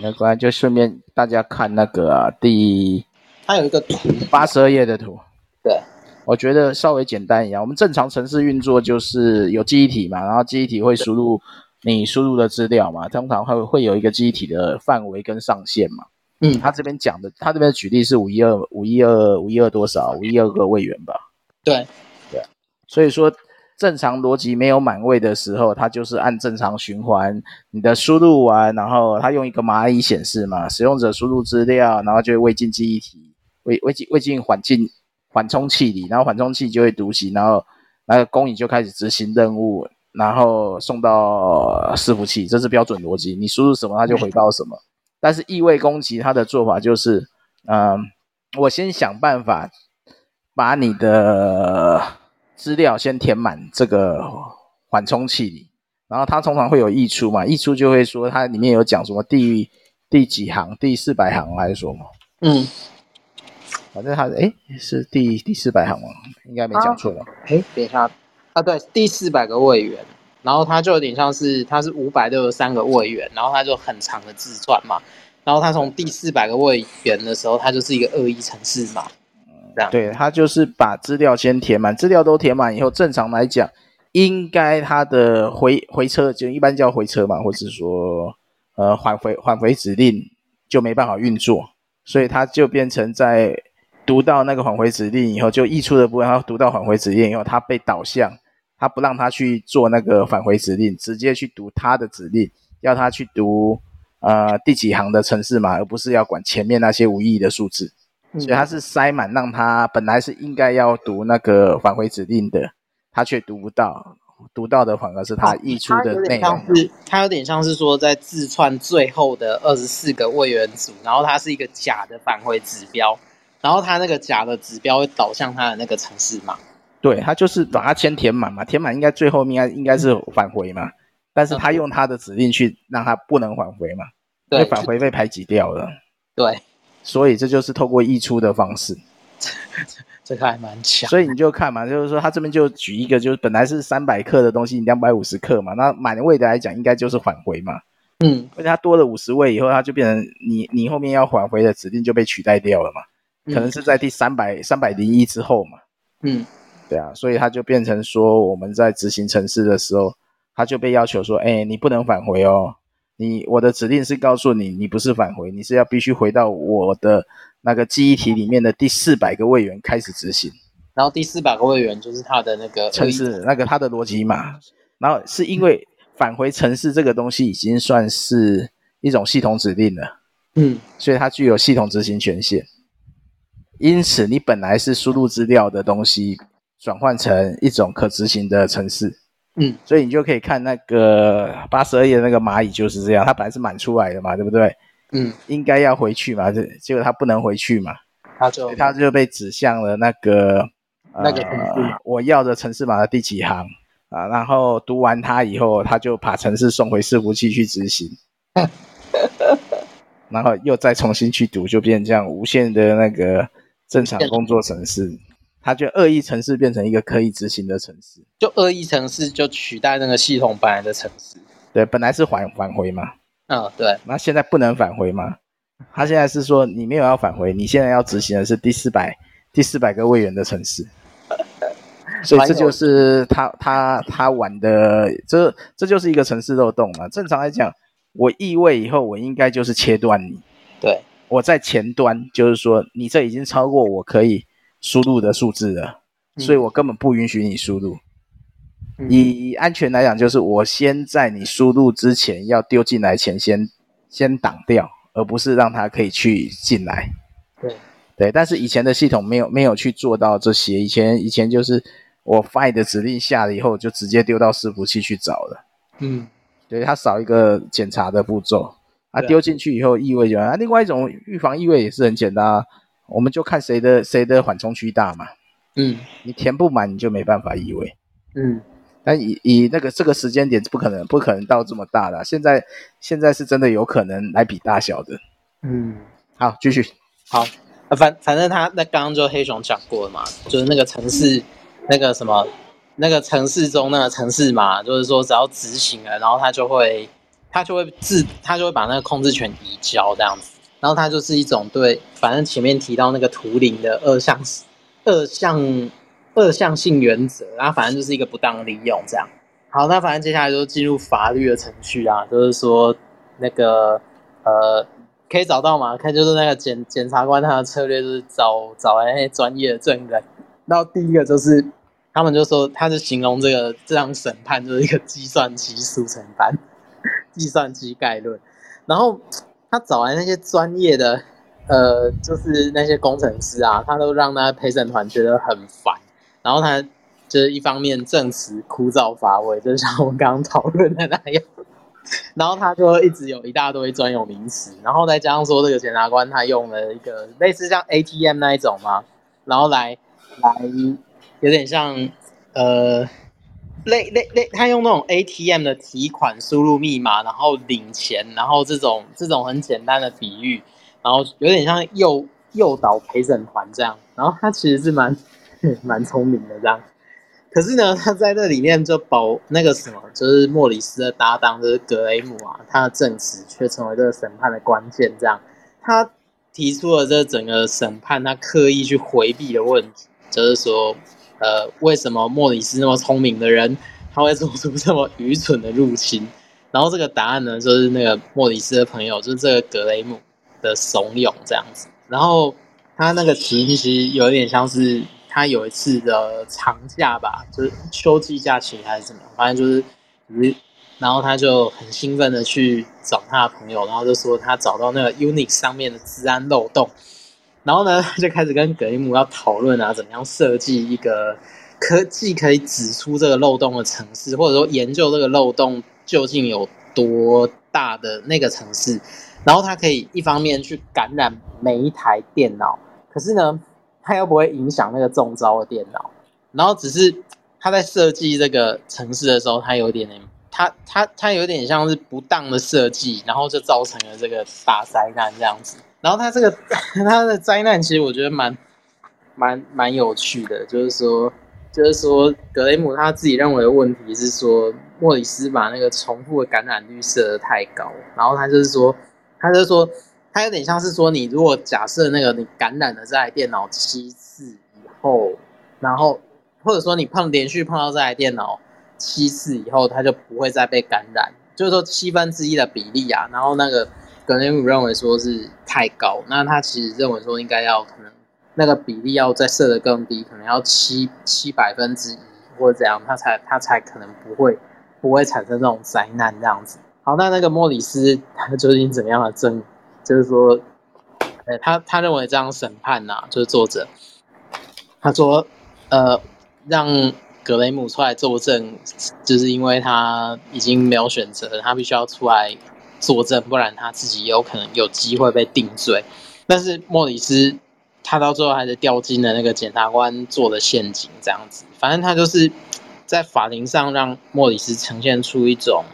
[SPEAKER 1] 没关系，就顺便大家看那个、啊、第，
[SPEAKER 2] 它有一个图，
[SPEAKER 1] 八十二页的图。
[SPEAKER 2] 对，
[SPEAKER 1] 我觉得稍微简单一样。我们正常程式运作就是有记忆体嘛，然后记忆体会输入你输入的资料嘛，通常会会有一个记忆体的范围跟上限嘛。嗯，他这边讲的，他这边举例是五一二五一二五一二多少？五一二个位元吧。
[SPEAKER 2] 对，
[SPEAKER 1] 对，所以说正常逻辑没有满位的时候，它就是按正常循环，你的输入完，然后它用一个蚂蚁显示嘛，使用者输入资料，然后就会喂进记忆体，喂喂进喂进缓进缓冲器里，然后缓冲器就会读取，然后那个工蚁就开始执行任务，然后送到伺服器，这是标准逻辑，你输入什么它就回报什么。但是异位攻击它的做法就是，嗯，我先想办法。把你的资料先填满这个缓冲器里，然后它通常会有溢出嘛，溢出就会说它里面有讲什么第第几行，第四百行还是说嘛？嗯，反正它诶是第第四百行吗？应该没讲错吧？
[SPEAKER 2] 哎、啊、等一下啊，对，第四百个位元，然后他就有点像是他是五百六十三个位元，然后他就很长的自传嘛，然后他从第四百个位元的时候，他就是一个恶意程式嘛。
[SPEAKER 1] 这样对，他就是把资料先填满，资料都填满以后，正常来讲，应该它的回回车就一般叫回车嘛，或者说呃返回返回指令就没办法运作，所以它就变成在读到那个返回指令以后，就溢出的部分，它读到返回指令以后，它被导向，它不让它去做那个返回指令，直接去读它的指令，要它去读呃第几行的程式码，而不是要管前面那些无意义的数字。所以它是塞满，让它本来是应该要读那个返回指令的，它却读不到，读到的反而是它溢出的内容。
[SPEAKER 2] 它有点像是说在自串最后的二十四个位元组，然后它是一个假的返回指标，然后它那个假的指标会导向它的那个城市码。
[SPEAKER 1] 对，它就是把它先填满嘛，填满应该最后面应该应该是返回嘛，但是它用它的指令去让它不能返回嘛，对，因为返回被排挤掉了。
[SPEAKER 2] 对。
[SPEAKER 1] 所以这就是透过溢出的方式，
[SPEAKER 2] 这个还蛮强。
[SPEAKER 1] 所以你就看嘛，就是说他这边就举一个，就是本来是三百克的东西，两百五十克嘛，那满位的来讲应该就是返回嘛。嗯，而且它多了五十位以后，它就变成你你后面要返回的指令就被取代掉了嘛，可能是在第三百三百零一之后嘛。
[SPEAKER 2] 嗯，
[SPEAKER 1] 对啊，所以他就变成说，我们在执行程式的时候，他就被要求说，哎，你不能返回哦，你我的指令是告诉你，你不是返回，你是要必须回到我的那个记忆体里面的第四百个位元开始执行。
[SPEAKER 2] 然后第四百个位元就是他的那个
[SPEAKER 1] 程式，那个他的逻辑嘛。然后是因为返回程式这个东西已经算是一种系统指令了，
[SPEAKER 2] 嗯，
[SPEAKER 1] 所以它具有系统执行权限。因此，你本来是输入资料的东西，转换成一种可执行的程式，
[SPEAKER 2] 嗯，
[SPEAKER 1] 所以你就可以看那个八十二页的那个蚂蚁就是这样，它本来是满出来的嘛，对不对？
[SPEAKER 2] 嗯，
[SPEAKER 1] 应该要回去嘛，结果它不能回去嘛，
[SPEAKER 2] 它就
[SPEAKER 1] 它就被指向了那个。
[SPEAKER 2] 那个程式，
[SPEAKER 1] 呃，我要的城市码的第几行啊？然后读完它以后，它就把城市送回伺服器去执行，然后又再重新去读，就变成这样无限的那个正常工作城市，它就恶意城市变成一个可以执行的城市，
[SPEAKER 2] 就恶意城市就取代那个系统本来的城市。
[SPEAKER 1] 对，本来是返返回嘛，
[SPEAKER 2] 嗯，对，
[SPEAKER 1] 那现在不能返回嘛？他现在是说你没有要返回，你现在要执行的是第四百第四百个位元的城市。所以这就是他他他玩的，这这就是一个城市漏洞嘛。正常来讲，我异位以后，我应该就是切断你。
[SPEAKER 2] 对，
[SPEAKER 1] 我在前端就是说，你这已经超过我可以输入的数字了，所以我根本不允许你输入。
[SPEAKER 2] 嗯、
[SPEAKER 1] 以安全来讲，就是我先在你输入之前要丢进来前先先挡掉，而不是让它可以去进来。
[SPEAKER 2] 对
[SPEAKER 1] 对，但是以前的系统没有没有去做到这些，以前以前就是。我 find 的指令下了以后，就直接丢到伺服器去找了。
[SPEAKER 2] 嗯，
[SPEAKER 1] 对，它少一个检查的步骤。啊，丢进去以后异味就啊。另外一种预防异味也是很简单啊，我们就看谁的谁的缓冲区大嘛。
[SPEAKER 2] 嗯，
[SPEAKER 1] 你填不满，你就没办法异位。
[SPEAKER 2] 嗯，
[SPEAKER 1] 但以以那个这个时间点不可能不可能到这么大的。现在现在是真的有可能来比大小的。
[SPEAKER 2] 嗯，
[SPEAKER 1] 好，继续。
[SPEAKER 2] 好，啊反反正他那刚刚就黑熊讲过了嘛，就是那个城市。那个什么，那个城市中那个城市嘛，就是说只要执行了，然后它就会，他就会自，他就会把那个控制权移交这样子。然后他就是一种对，反正前面提到那个图灵的二项二项二项性原则，然后反正就是一个不当利用这样。好，那反正接下来就进入法律的程序啊，就是说那个呃，可以找到吗？看就是那个检检察官他的策略就是找找那些专业的证人。然后第一个就是，他们就说，他是形容这个这场审判就是一个计算机速成班，计算机概论。然后他找来那些专业的，呃，就是那些工程师啊，他都让那陪审团觉得很烦。然后他就是一方面证词枯燥乏味，就像我们刚刚讨论的那样。然后他就一直有一大堆专有名词，然后再加上说这个检察官他用了一个类似像 ATM 那一种嘛，然后来。来，有点像，呃，类类类，他用那种 ATM 的提款输入密码，然后领钱，然后这种这种很简单的比喻，然后有点像诱诱导陪审团这样，然后他其实是蛮 蛮聪明的这样，可是呢，他在这里面就保那个什么，就是莫里斯的搭档就是格雷姆啊，他的证词却成为这个审判的关键，这样他提出了这整个审判他刻意去回避的问题。就是说，呃，为什么莫里斯那么聪明的人，他会做出这么愚蠢的入侵？然后这个答案呢，就是那个莫里斯的朋友，就是这个格雷姆的怂恿这样子。然后他那个词其实有一点像是他有一次的长假吧，就是秋季假期还是怎么样，反正就是，就是，然后他就很兴奋的去找他的朋友，然后就说他找到那个 Unix 上面的治安漏洞。然后呢，就开始跟格雷姆要讨论啊，怎么样设计一个科技可以指出这个漏洞的城市，或者说研究这个漏洞究竟有多大的那个城市。然后它可以一方面去感染每一台电脑，可是呢，它又不会影响那个中招的电脑。然后只是他在设计这个城市的时候，他有点，他他他有点像是不当的设计，然后就造成了这个大灾难这样子。然后他这个他的灾难其实我觉得蛮蛮蛮有趣的，就是说就是说格雷姆他自己认为的问题是说莫里斯把那个重复的感染率设的太高，然后他就是说他就说他有点像是说你如果假设那个你感染了这台电脑七次以后，然后或者说你碰连续碰到这台电脑七次以后，它就不会再被感染，就是说七分之一的比例啊。然后那个格雷姆认为说是太高，那他其实认为说应该要可能那个比例要再设的更低，可能要七七百分之一或者怎样，他才他才可能不会不会产生这种灾难这样子。好，那那个莫里斯他究竟怎么样的证？就是说，呃，他他认为这样审判呐、就是作者，他说，呃，让格雷姆出来作证，就是因为他已经没有选择，他必须要出来作证，不然他自己有可能有机会被定罪。但是莫里斯他到最后还是掉进了那个检察官做的陷阱，这样子，反正他就是在法庭上让莫里斯呈现出一种。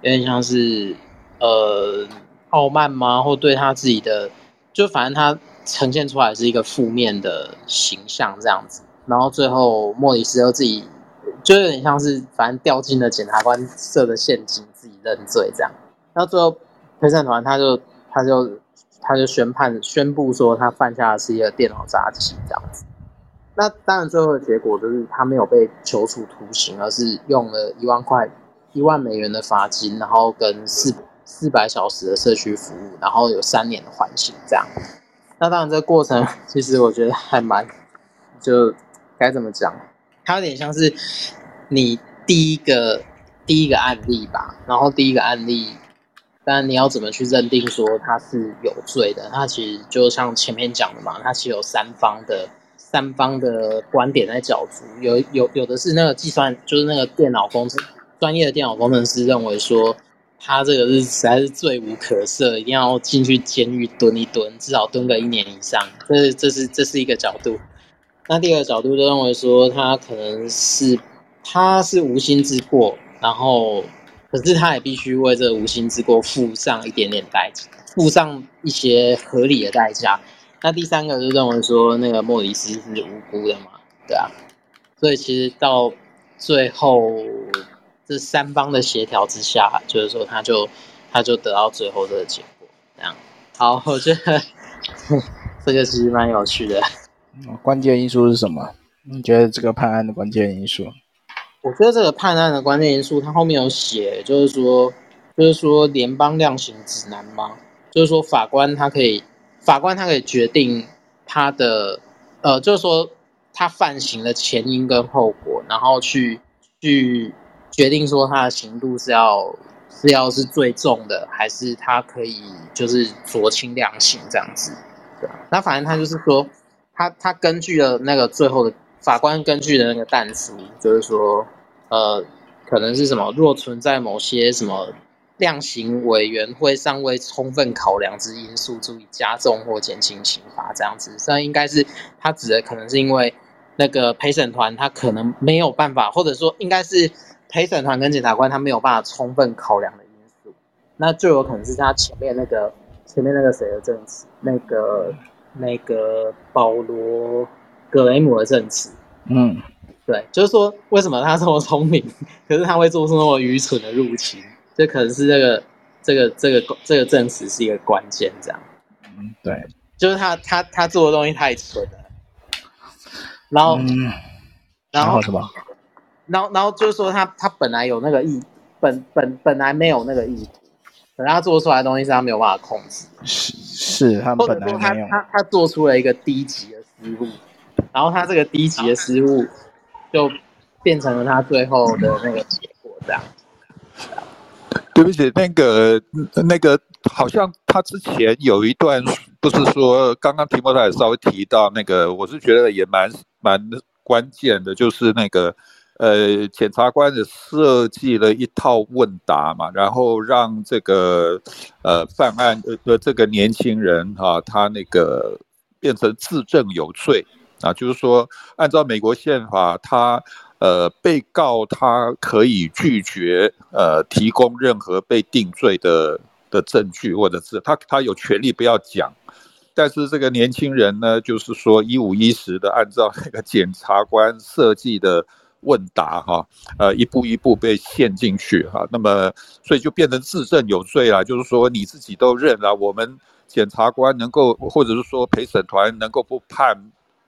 [SPEAKER 2] 有点像是，呃，傲慢吗？或对他自己的，就反正他呈现出来是一个负面的形象这样子。然后最后莫里斯又自己，就有点像是反正掉进了检察官设的陷阱，自己认罪这样。然后最后陪审团他就他就他就宣判宣布说他犯下的是一个电脑诈欺这样子。那当然最后的结果就是他没有被求处徒刑，而是用了一万块。一万美元的罚金，然后跟四四百小时的社区服务，然后有三年的缓刑，这样。那当然，这个过程 其实我觉得还蛮，就该怎么讲？它有点像是你第一个第一个案例吧。然后第一个案例，但你要怎么去认定说他是有罪的？他其实就像前面讲的嘛，他其实有三方的三方的观点在角逐。有有有的是那个计算，就是那个电脑工程。专业的电脑工程师认为说，他这个是实在是罪无可赦，一定要进去监狱蹲一蹲，至少蹲个一年以上。这是这是这是一个角度。那第二个角度就认为说，他可能是他是无心之过，然后可是他也必须为这无心之过付上一点点代价，付上一些合理的代价。那第三个就认为说，那个莫里斯是无辜的嘛，对啊。所以其实到最后。这三方的协调之下，就是说，他就他就得到最后这个结果，这样。好，我觉得这个其实蛮有趣的。
[SPEAKER 1] 关键因素是什么？你觉得这个判案的关键因素？
[SPEAKER 2] 我觉得这个判案的关键因素，它后面有写，就是说，就是说联邦量刑指南吗？就是说法官他可以，法官他可以决定他的，呃，就是说他犯行的前因跟后果，然后去去。决定说他的刑度是要是要是最重的，还是他可以就是酌情量刑这样子，对。那反正他就是说，他他根据了那个最后的法官根据的那个但书，就是说，呃，可能是什么，若存在某些什么量刑委员会尚未充分考量之因素，足以加重或减轻刑罚这样子。那应该是他指的，可能是因为那个陪审团他可能没有办法，或者说应该是。陪审团跟检察官他没有办法充分考量的因素，那就有可能是他前面那个前面那个谁的证词，那个那个保罗格雷姆的证词。嗯，对，就是说为什么他这么聪明，可是他会做出那么愚蠢的入侵，这可能是这个这个这个这个证词是一个关键，这样。
[SPEAKER 1] 嗯，对，
[SPEAKER 2] 就是他他他做的东西太蠢了，然后、嗯、然后什么？然后，然后就是说他，他他本来有那个意，本本本来没有那个意图，可是他做出来的东西是他没有办法控制。
[SPEAKER 1] 是是，他本来没有。
[SPEAKER 2] 他他他做出了一个低级的失误，然后他这个低级的失误就变成了他最后的那个结果，这样。
[SPEAKER 3] 对不起，那个那个好像他之前有一段，不是说刚刚提摩太也稍微提到那个，我是觉得也蛮蛮关键的，就是那个。呃，检察官也设计了一套问答嘛，然后让这个呃犯案的这个年轻人哈、啊，他那个变成自证有罪啊，就是说按照美国宪法，他呃被告他可以拒绝呃提供任何被定罪的的证据，或者是他他有权利不要讲，但是这个年轻人呢，就是说一五一十的按照那个检察官设计的。问答哈，呃，一步一步被陷进去哈，那么所以就变成自证有罪了，就是说你自己都认了，我们检察官能够，或者是说陪审团能够不判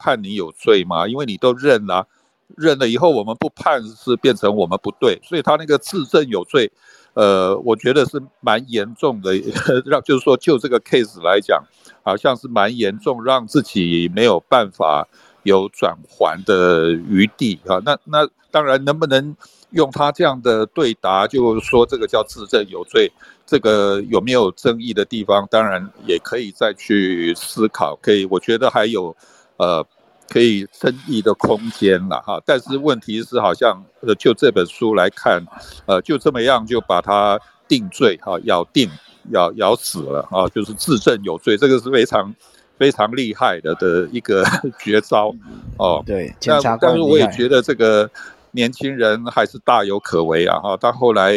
[SPEAKER 3] 判你有罪吗？因为你都认了，认了以后我们不判是变成我们不对，所以他那个自证有罪，呃，我觉得是蛮严重的，让就是说就这个 case 来讲，好像是蛮严重，让自己没有办法有转圜的余地啊。那那当然能不能？用他这样的对答，就说这个叫自证有罪，这个有没有争议的地方？当然也可以再去思考，可以，我觉得还有呃可以争议的空间了哈。但是问题是，好像呃就这本书来看，呃就这么样就把他定罪哈，咬定咬咬死了啊，就是自证有罪，这个是非常非常厉害的的一个 绝招哦。
[SPEAKER 1] 对，
[SPEAKER 3] 但但是我也觉得这个。年轻人还是大有可为啊！哈，他后来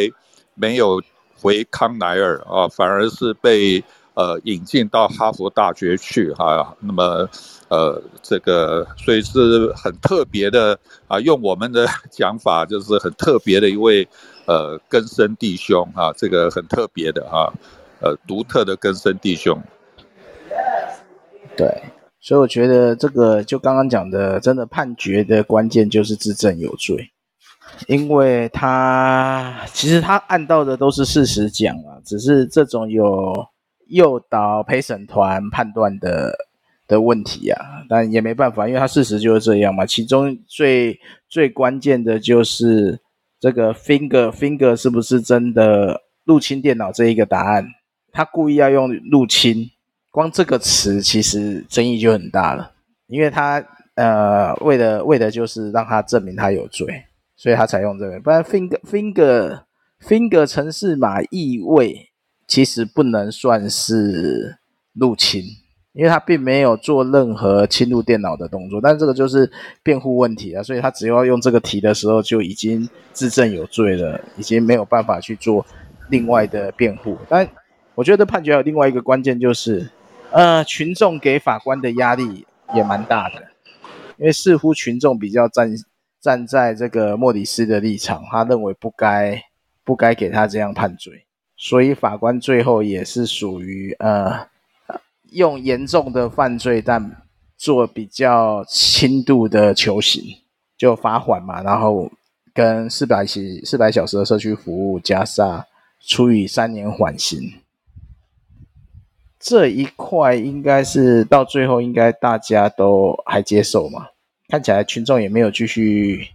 [SPEAKER 3] 没有回康奈尔啊，反而是被呃引进到哈佛大学去哈。那么呃，这个所以是很特别的啊，用我们的 讲法就是很特别的一位呃根生弟兄啊，这个很特别的哈，呃，独特的根生弟兄。
[SPEAKER 1] 对。所以我觉得这个就刚刚讲的，真的判决的关键就是自证有罪，因为他其实他按到的都是事实讲啊，只是这种有诱导陪审团判断的的问题啊，但也没办法，因为他事实就是这样嘛。其中最最关键的就是这个 finger finger 是不是真的入侵电脑这一个答案，他故意要用入侵。光这个词其实争议就很大了，因为他呃为的为的就是让他证明他有罪，所以他才用这个。不然 finger finger finger 城市码异味其实不能算是入侵，因为他并没有做任何侵入电脑的动作。但这个就是辩护问题啊，所以他只要用这个题的时候就已经自证有罪了，已经没有办法去做另外的辩护。但我觉得判决还有另外一个关键就是。呃，群众给法官的压力也蛮大的，因为似乎群众比较站站在这个莫里斯的立场，他认为不该不该给他这样判罪，所以法官最后也是属于呃用严重的犯罪，但做比较轻度的求刑，就罚缓嘛，然后跟四百起四百小时的社区服务加上处以三年缓刑。这一块应该是到最后应该大家都还接受嘛？看起来群众也没有继续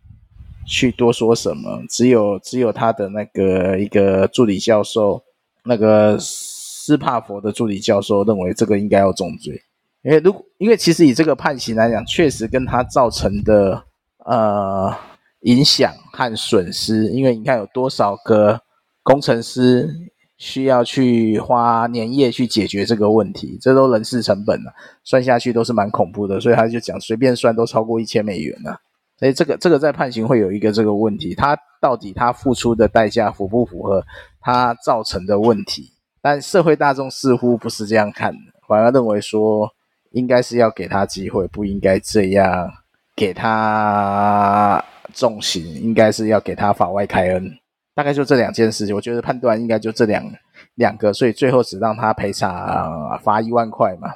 [SPEAKER 1] 去多说什么，只有只有他的那个一个助理教授，那个斯帕佛的助理教授认为这个应该要重罪，因为如果因为其实以这个判刑来讲，确实跟他造成的呃影响和损失，因为你看有多少个工程师。需要去花年夜去解决这个问题，这都人事成本了，算下去都是蛮恐怖的，所以他就讲随便算都超过一千美元了。所以这个这个在判刑会有一个这个问题，他到底他付出的代价符不符合他造成的问题？但社会大众似乎不是这样看的，反而认为说应该是要给他机会，不应该这样给他重刑，应该是要给他法外开恩。大概就这两件事情，我觉得判断应该就这两两个，所以最后只让他赔偿罚一万块嘛，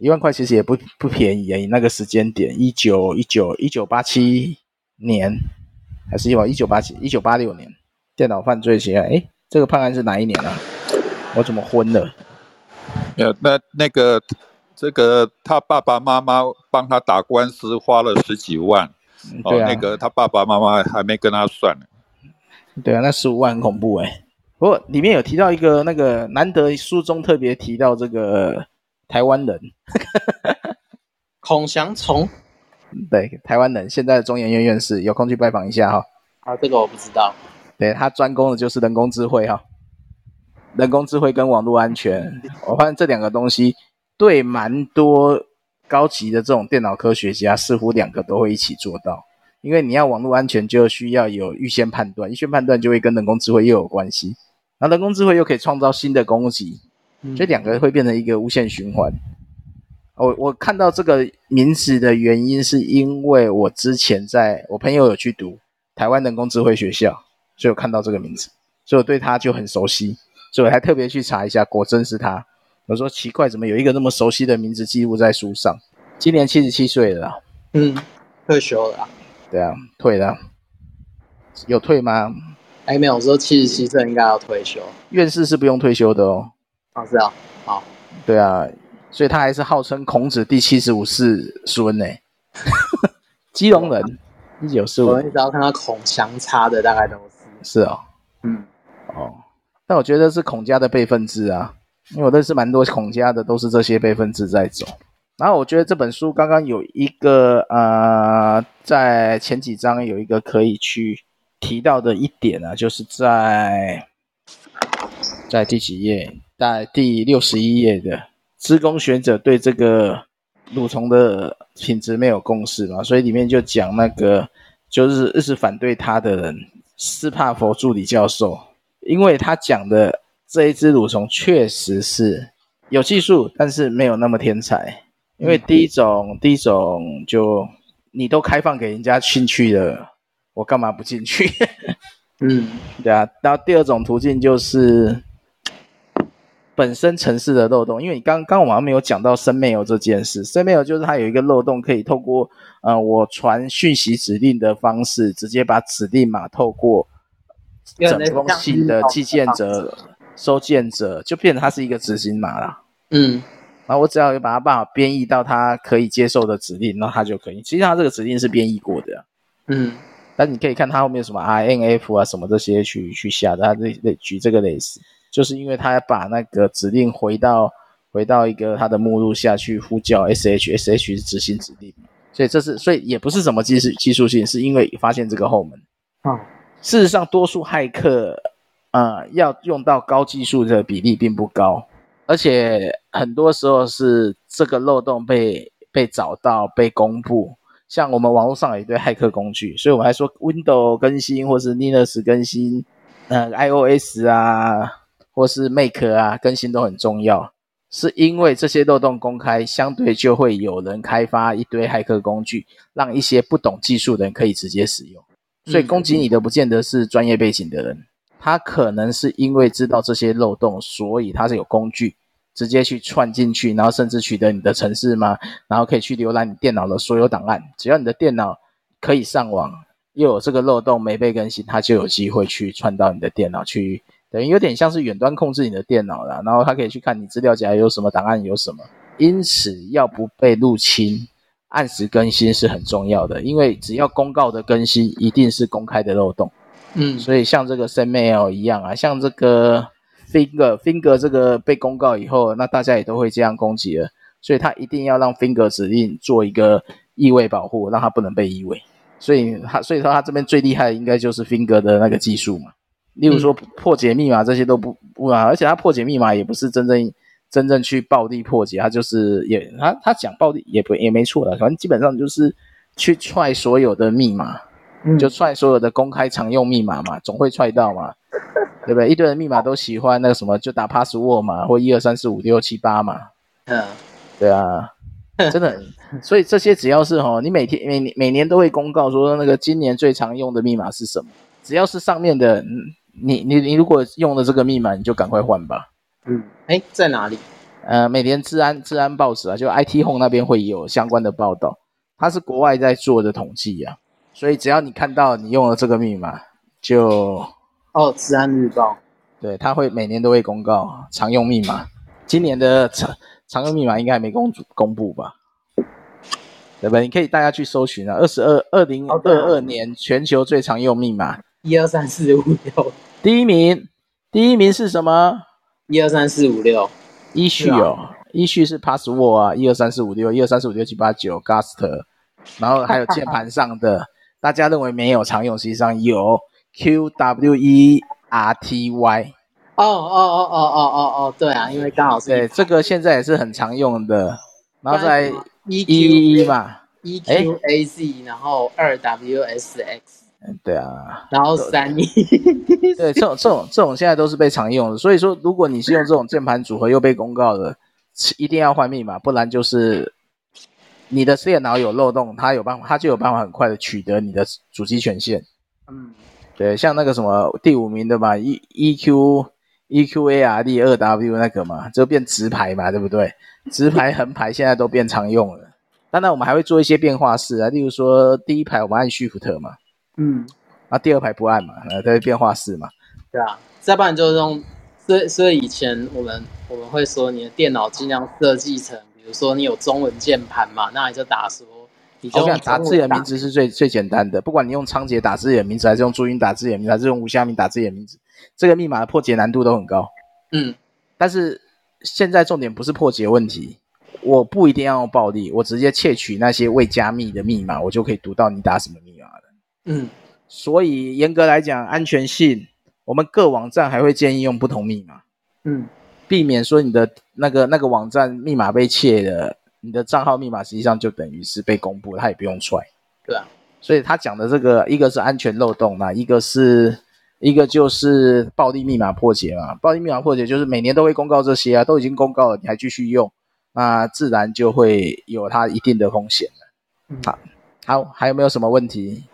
[SPEAKER 1] 一万块其实也不不便宜啊，以那个时间点，一九一九一九八七年，还是一九一九八七一九八六年，电脑犯罪起来，哎，这个判案是哪一年啊？我怎么昏了？
[SPEAKER 3] 呃，那那个这个他爸爸妈妈帮他打官司花了十几万，哦，那个他爸爸妈妈还没跟他算呢。
[SPEAKER 1] 对啊，那十五万很恐怖哎。不过里面有提到一个那个难得书中特别提到这个台湾人，
[SPEAKER 2] 孔祥从。
[SPEAKER 1] 对，台湾人，现在的中研院院士，有空去拜访一下哈。
[SPEAKER 2] 啊，这个我不知道。
[SPEAKER 1] 对，他专攻的就是人工智慧哈，人工智慧跟网络安全，我发现这两个东西对蛮多高级的这种电脑科学家，似乎两个都会一起做到。因为你要网络安全，就需要有预先判断，预先判断就会跟人工智慧又有关系，然后人工智慧又可以创造新的攻击，所以两个会变成一个无限循环。我我看到这个名字的原因，是因为我之前在我朋友有去读台湾人工智慧学校，所以我看到这个名字，所以我对他就很熟悉，所以我还特别去查一下，果真是他。我说奇怪，怎么有一个那么熟悉的名字记录在书上？今年七十七岁了。
[SPEAKER 2] 嗯，退休了、啊。
[SPEAKER 1] 对啊，退了。有退吗？
[SPEAKER 2] 哎，没有，我说七十七岁应该要退休。
[SPEAKER 1] 院士是不用退休的哦。
[SPEAKER 2] 哦，是啊，好。
[SPEAKER 1] 对啊，所以他还是号称孔子第七十五世孙呢。基隆人，一九四五。
[SPEAKER 2] 我只要看到孔相差的，大概都是。
[SPEAKER 1] 是哦。
[SPEAKER 2] 嗯。
[SPEAKER 1] 哦，但我觉得是孔家的辈分制啊，因为我认识蛮多孔家的，都是这些辈分制在走。然后我觉得这本书刚刚有一个呃，在前几章有一个可以去提到的一点啊，就是在在第几页？在第六十一页的资工学者对这个蠕虫的品质没有共识嘛，所以里面就讲那个就是一直反对他的人斯帕佛助理教授，因为他讲的这一只蠕虫确实是有技术，但是没有那么天才。因为第一种，第一种就你都开放给人家进去了，我干嘛不进去？
[SPEAKER 2] 嗯，
[SPEAKER 1] 对啊。然后第二种途径就是本身城市的漏洞，因为你刚刚我们没有讲到 sendmail 这件事，sendmail 就是它有一个漏洞，可以透过呃我传讯息指令的方式，直接把指令码透过整封信的寄件者、收件者，就变成它是一个执行码了。
[SPEAKER 2] 嗯。
[SPEAKER 1] 然后我只要有把它办法编译到它可以接受的指令，那它就可以。其实它这个指令是编译过的，
[SPEAKER 2] 嗯。
[SPEAKER 1] 但你可以看它后面什么 INF 啊什么这些去去下的，它这举这个例子，就是因为他要把那个指令回到回到一个他的目录下去呼叫 SH，SH 是执行指令，所以这是所以也不是什么技术技术性，是因为发现这个后门。
[SPEAKER 2] 啊、哦，
[SPEAKER 1] 事实上，多数骇客啊、呃、要用到高技术的比例并不高。而且很多时候是这个漏洞被被找到、被公布，像我们网络上有一堆骇客工具，所以我们还说 Windows 更新或是 Linux 更新，呃，iOS 啊，或是 Mac 啊更新都很重要，是因为这些漏洞公开，相对就会有人开发一堆骇客工具，让一些不懂技术的人可以直接使用。所以攻击你的不见得是专业背景的人，他可能是因为知道这些漏洞，所以他是有工具。直接去串进去，然后甚至取得你的程式码，然后可以去浏览你电脑的所有档案。只要你的电脑可以上网，又有这个漏洞没被更新，他就有机会去串到你的电脑去，等于有点像是远端控制你的电脑啦。然后它可以去看你资料夹有什么档案有什么。因此，要不被入侵，按时更新是很重要的。因为只要公告的更新，一定是公开的漏洞。
[SPEAKER 2] 嗯，
[SPEAKER 1] 所以像这个 sendmail 一样啊，像这个。Finger Finger 这个被公告以后，那大家也都会这样攻击了，所以他一定要让 Finger 指令做一个异位保护，让它不能被异位。所以他所以说他这边最厉害的应该就是 Finger 的那个技术嘛。例如说破解密码这些都不不啊，而且他破解密码也不是真正真正去暴力破解，他就是也他他讲暴力也不也没错的，反正基本上就是去踹所有的密码，就踹所有的公开常用密码嘛，总会踹到嘛。对不对？一堆人密码都喜欢那个什么，就打 password 嘛，或一二三四五六七八嘛。
[SPEAKER 2] 嗯，
[SPEAKER 1] 对啊，真的。所以这些只要是哦，你每天每年每年都会公告说那个今年最常用的密码是什么？只要是上面的，你你你如果用了这个密码，你就赶快换吧。
[SPEAKER 2] 嗯，哎，在哪里？
[SPEAKER 1] 呃，每年治安治安报纸啊，就 IT Home 那边会有相关的报道，它是国外在做的统计啊。所以只要你看到你用了这个密码，就。
[SPEAKER 2] 哦，治安日报，
[SPEAKER 1] 对，它会每年都会公告常用密码。今年的常常用密码应该还没公公布吧？对不对？你可以大家去搜寻啊，二十二二零二二年全球最常用密码，
[SPEAKER 2] 一二三四五六。
[SPEAKER 1] 第一名，第一名是什么？
[SPEAKER 2] 一二三四五六。依
[SPEAKER 1] 序哦，依序是 password 啊，一二三四五六，一二三四五六七八九，ghost，然后还有键盘上的，大家认为没有常用，实际上有。Q W E R T Y，
[SPEAKER 2] 哦哦哦哦哦哦哦，对啊，因为刚好是
[SPEAKER 1] 对这个现在也是很常用的，然后在
[SPEAKER 2] E Q
[SPEAKER 1] 嘛
[SPEAKER 2] ，E Q A Z，然后二 W S X，
[SPEAKER 1] 对啊，
[SPEAKER 2] 然后三一
[SPEAKER 1] 对，这种这种这种现在都是被常用的，所以说如果你是用这种键盘组合又被公告的，一定要换密码，不然就是你的电脑有漏洞，它有办法，它就有办法很快的取得你的主机权限，
[SPEAKER 2] 嗯。
[SPEAKER 1] 对，像那个什么第五名的嘛，E E Q E Q A R D 二 W 那个嘛，就变直排嘛，对不对？直排横排现在都变常用了。当然我们还会做一些变化式啊，例如说第一排我们按 Shift 嘛，
[SPEAKER 2] 嗯，
[SPEAKER 1] 啊第二排不按嘛，呃，这是变化式嘛。
[SPEAKER 2] 对啊，再不然就是用，所以所以以前我们我们会说你的电脑尽量设计成，比如说你有中文键盘嘛，那你就打说，你就用
[SPEAKER 1] 打自己的名字是最最简单的，不管你用仓颉打自己的名字，还是用注音打自己的名字，还是用吴虾明打自己的名字，这个密码的破解难度都很高。
[SPEAKER 2] 嗯，
[SPEAKER 1] 但是现在重点不是破解问题，我不一定要用暴力，我直接窃取那些未加密的密码，我就可以读到你打什么密。
[SPEAKER 2] 嗯，
[SPEAKER 1] 所以严格来讲，安全性。我们各网站还会建议用不同密码，
[SPEAKER 2] 嗯，
[SPEAKER 1] 避免说你的那个那个网站密码被窃了，你的账号密码实际上就等于是被公布，他也不用踹。
[SPEAKER 2] 对啊，
[SPEAKER 1] 所以他讲的这个，一个是安全漏洞，那一个是一个就是暴力密码破解嘛。暴力密码破解就是每年都会公告这些啊，都已经公告了，你还继续用，那自然就会有它一定的风险了。好，好，还有没有什么问题？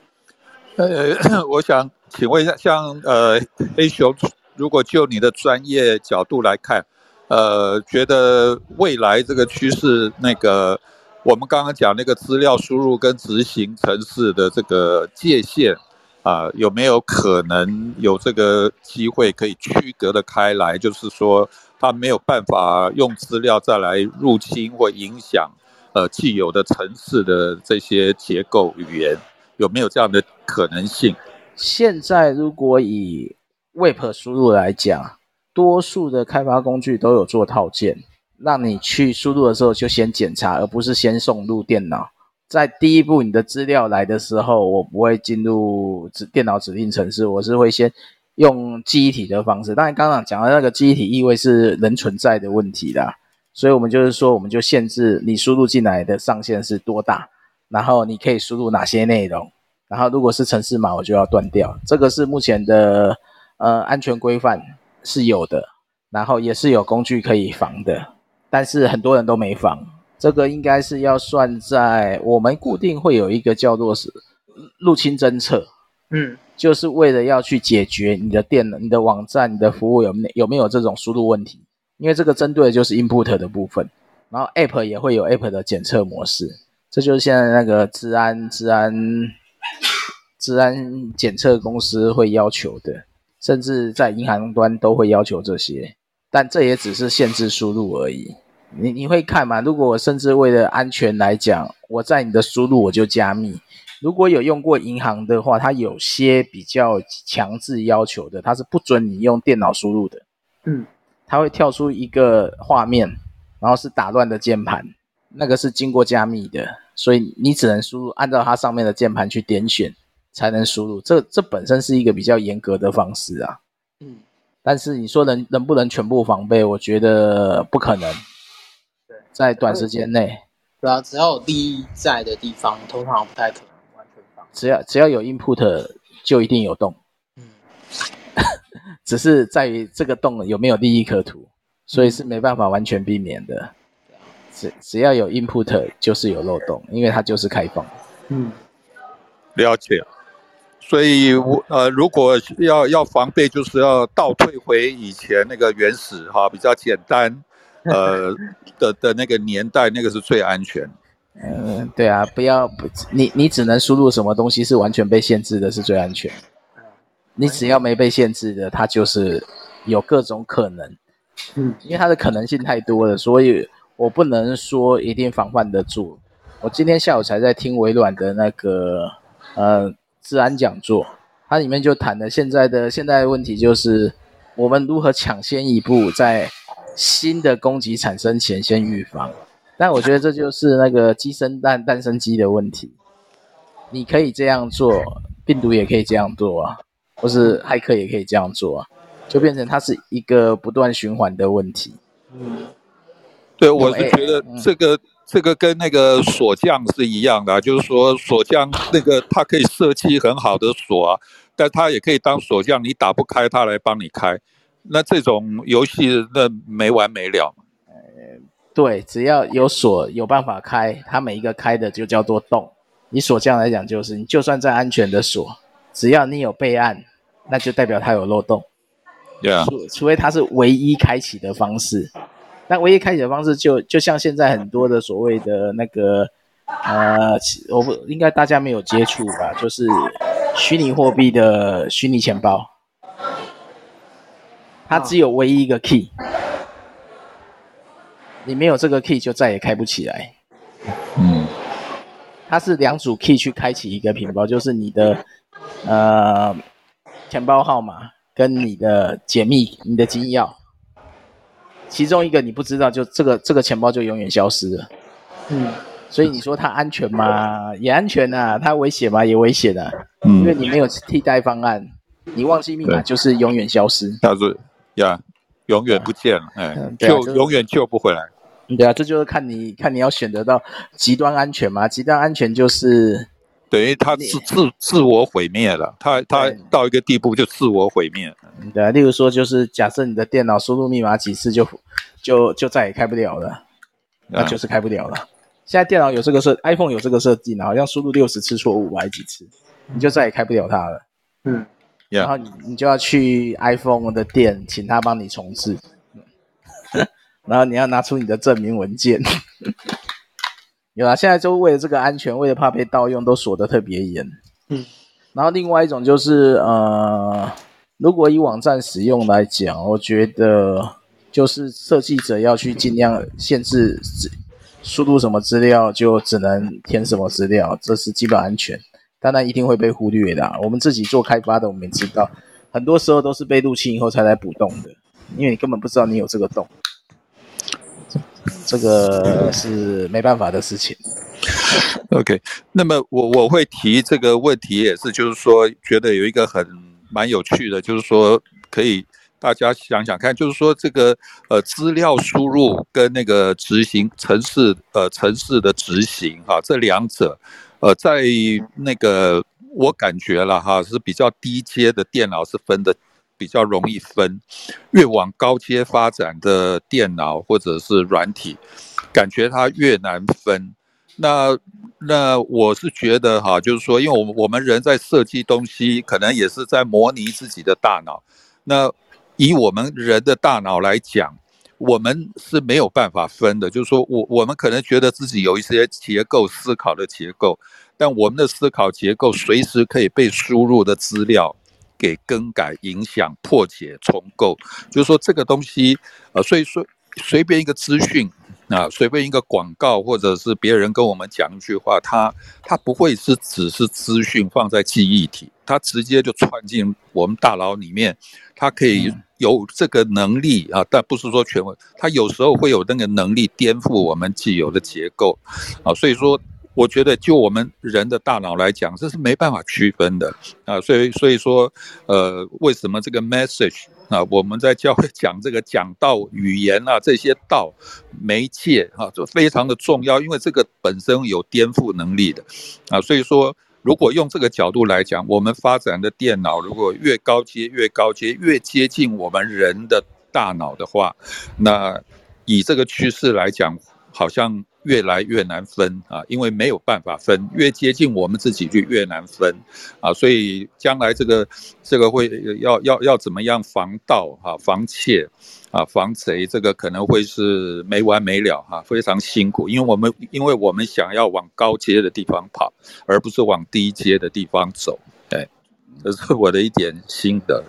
[SPEAKER 3] 呃，我想。请问一下，像呃黑熊，如果就你的专业角度来看，呃，觉得未来这个趋势，那个我们刚刚讲那个资料输入跟执行城市的这个界限啊、有没有可能有这个机会可以区隔的开来？就是说，它没有办法用资料再来入侵或影响呃既有的城市的这些结构语言，有没有这样的可能性？
[SPEAKER 1] 现在如果以 Web 输入来讲，多数的开发工具都有做套件，让你去输入的时候就先检查，而不是先送入电脑。在第一步你的资料来的时候，我不会进入指电脑指令程式，我是会先用记忆体的方式。当然，刚刚讲的那个记忆体意味是人存在的问题啦，所以我们就是说，我们就限制你输入进来的上限是多大，然后你可以输入哪些内容。然后，如果是城市码，我就要断掉。这个是目前的呃安全规范是有的，然后也是有工具可以防的，但是很多人都没防。这个应该是要算在我们固定会有一个叫做是入侵侦测，
[SPEAKER 2] 嗯，
[SPEAKER 1] 就是为了要去解决你的电脑、你的网站、你的服务有没有没有这种输入问题，因为这个针对的就是 input 的部分。然后 app 也会有 app 的检测模式，这就是现在那个治安治安。治安检测公司会要求的，甚至在银行端都会要求这些，但这也只是限制输入而已。你你会看吗？如果我甚至为了安全来讲，我在你的输入我就加密。如果有用过银行的话，它有些比较强制要求的，它是不准你用电脑输入的。
[SPEAKER 2] 嗯，
[SPEAKER 1] 它会跳出一个画面，然后是打乱的键盘，那个是经过加密的，所以你只能输入按照它上面的键盘去点选。才能输入，这这本身是一个比较严格的方式啊。
[SPEAKER 2] 嗯，
[SPEAKER 1] 但是你说能能不能全部防备？我觉得不可能。
[SPEAKER 2] 对，
[SPEAKER 1] 在短时间内，
[SPEAKER 2] 对啊，只要有利益在的地方，通常不太可能完全防。
[SPEAKER 1] 只要只要有 input，就一定有洞。
[SPEAKER 2] 嗯，
[SPEAKER 1] 只是在于这个洞有没有利益可图，所以是没办法完全避免的。
[SPEAKER 2] 嗯，
[SPEAKER 1] 只只要有 input，就是有漏洞，因为它就是开放。
[SPEAKER 2] 嗯。
[SPEAKER 3] 了解，所以我呃，如果要要防备，就是要倒退回以前那个原始哈，比较简单，呃的的那个年代，那个是最安全。
[SPEAKER 1] 嗯，对啊，不要不，你你只能输入什么东西是完全被限制的，是最安全。你只要没被限制的，它就是有各种可能。
[SPEAKER 2] 嗯，
[SPEAKER 1] 因为它的可能性太多了，所以我不能说一定防范得住。我今天下午才在听微软的那个。呃，治安讲座，它里面就谈了现在的现在的问题，就是我们如何抢先一步，在新的攻击产生前先预防。但我觉得这就是那个鸡生蛋，蛋生鸡的问题。你可以这样做，病毒也可以这样做啊，或是骇客也可以这样做啊，就变成它是一个不断循环的问题。
[SPEAKER 3] 嗯，对，我是觉得这个。嗯这个跟那个锁匠是一样的啊，就是说锁匠那个他可以设计很好的锁啊，但他也可以当锁匠，你打不开他来帮你开，那这种游戏那没完没了。
[SPEAKER 1] 呃，对，只要有锁有办法开，它每一个开的就叫做洞。以锁匠来讲，就是你就算再安全的锁，只要你有备案，那就代表它有漏洞。
[SPEAKER 3] 对啊，
[SPEAKER 1] 除除非它是唯一开启的方式。那唯一开启的方式就就像现在很多的所谓的那个呃，我不应该大家没有接触吧？就是虚拟货币的虚拟钱包，它只有唯一一个 key，你没有这个 key 就再也开不起来。
[SPEAKER 3] 嗯，
[SPEAKER 1] 它是两组 key 去开启一个钱包，就是你的呃钱包号码跟你的解密、你的金钥。其中一个你不知道，就这个这个钱包就永远消失了。
[SPEAKER 2] 嗯，
[SPEAKER 1] 所以你说它安全吗？也安全啊。它危险吗？也危险啊。
[SPEAKER 3] 嗯，
[SPEAKER 1] 因为你没有替代方案，你忘记密码就是永远消失。
[SPEAKER 3] 它是呀，永远不见了，哎，
[SPEAKER 1] 嗯、
[SPEAKER 3] 就永远救不回来。
[SPEAKER 1] 对啊，这就是看你看你要选择到极端安全吗？极端安全就是
[SPEAKER 3] 等于它自自自我毁灭了。它它到一个地步就自我毁灭。
[SPEAKER 1] 对啊，例如说，就是假设你的电脑输入密码几次就就就再也开不了了，那就是开不了了。现在电脑有这个设，iPhone 有这个设计呢，好像输入六十次错误还是几次，你就再也开不了它了。
[SPEAKER 2] 嗯，
[SPEAKER 1] 然后你你就要去 iPhone 的店，请他帮你重置，然后你要拿出你的证明文件。有啊，现在就为了这个安全，为了怕被盗用，都锁得特别严。
[SPEAKER 2] 嗯，
[SPEAKER 1] 然后另外一种就是呃。如果以网站使用来讲，我觉得就是设计者要去尽量限制输入什么资料就只能填什么资料，这是基本安全。当然一定会被忽略的。我们自己做开发的，我们也知道，很多时候都是被入侵以后才来补洞的，因为你根本不知道你有这个洞，这个是没办法的事情。
[SPEAKER 3] OK，那么我我会提这个问题，也是就是说，觉得有一个很。蛮有趣的，就是说可以大家想想看，就是说这个呃资料输入跟那个执行城市呃城市的执行哈，这两者呃在那个我感觉了哈是比较低阶的电脑是分的比较容易分，越往高阶发展的电脑或者是软体，感觉它越难分。那那我是觉得哈，就是说，因为我我们人在设计东西，可能也是在模拟自己的大脑。那以我们人的大脑来讲，我们是没有办法分的。就是说我我们可能觉得自己有一些结构思考的结构，但我们的思考结构随时可以被输入的资料给更改、影响、破解、重构。就是说这个东西，呃，所以说随便一个资讯。啊随便一个广告，或者是别人跟我们讲一句话，它它不会是只是资讯放在记忆体，它直接就窜进我们大脑里面，它可以有这个能力啊，但不是说全部，它有时候会有那个能力颠覆我们既有的结构啊，所以说。我觉得，就我们人的大脑来讲，这是没办法区分的啊，所以所以说，呃，为什么这个 message 啊，我们在教会讲这个讲道语言啊，这些道媒介啊，就非常的重要，因为这个本身有颠覆能力的啊，所以说，如果用这个角度来讲，我们发展的电脑如果越高阶越高阶，越接近我们人的大脑的话，那以这个趋势来讲，好像。越来越难分啊，因为没有办法分，越接近我们自己就越难分啊，所以将来这个这个会要要要怎么样防盗啊、防窃啊、防贼，这个可能会是没完没了哈、啊，非常辛苦，因为我们因为我们想要往高阶的地方跑，而不是往低阶的地方走，对，这是我的一点心得。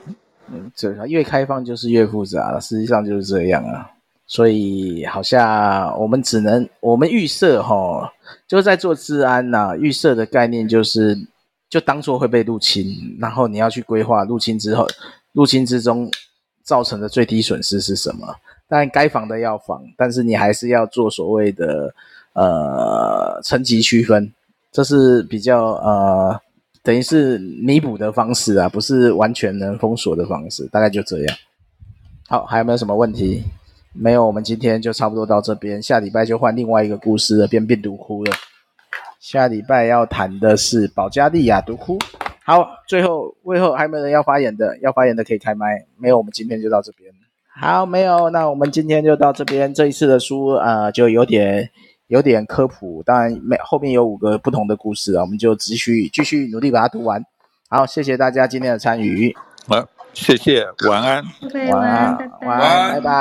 [SPEAKER 1] 嗯，这越开放就是越复杂，实际上就是这样啊。所以好像我们只能我们预设哈，就是在做治安呐、预设的概念就是就当做会被入侵，然后你要去规划入侵之后，入侵之中造成的最低损失是什么？但该防的要防，但是你还是要做所谓的呃层级区分，这是比较呃等于是弥补的方式啊，不是完全能封锁的方式，大概就这样。好，还有没有什么问题？没有，我们今天就差不多到这边，下礼拜就换另外一个故事了，变病毒窟了。下礼拜要谈的是保加利亚毒窟。好，最后，最后还有没有人要发言的？要发言的可以开麦。没有，我们今天就到这边。好，没有，那我们今天就到这边。这一次的书啊、呃，就有点有点科普，当然没后面有五个不同的故事啊，我们就继续继续努力把它读完。好，谢谢大家今天的参与。
[SPEAKER 3] 好，谢谢，晚安，
[SPEAKER 1] 晚安，晚安，拜拜。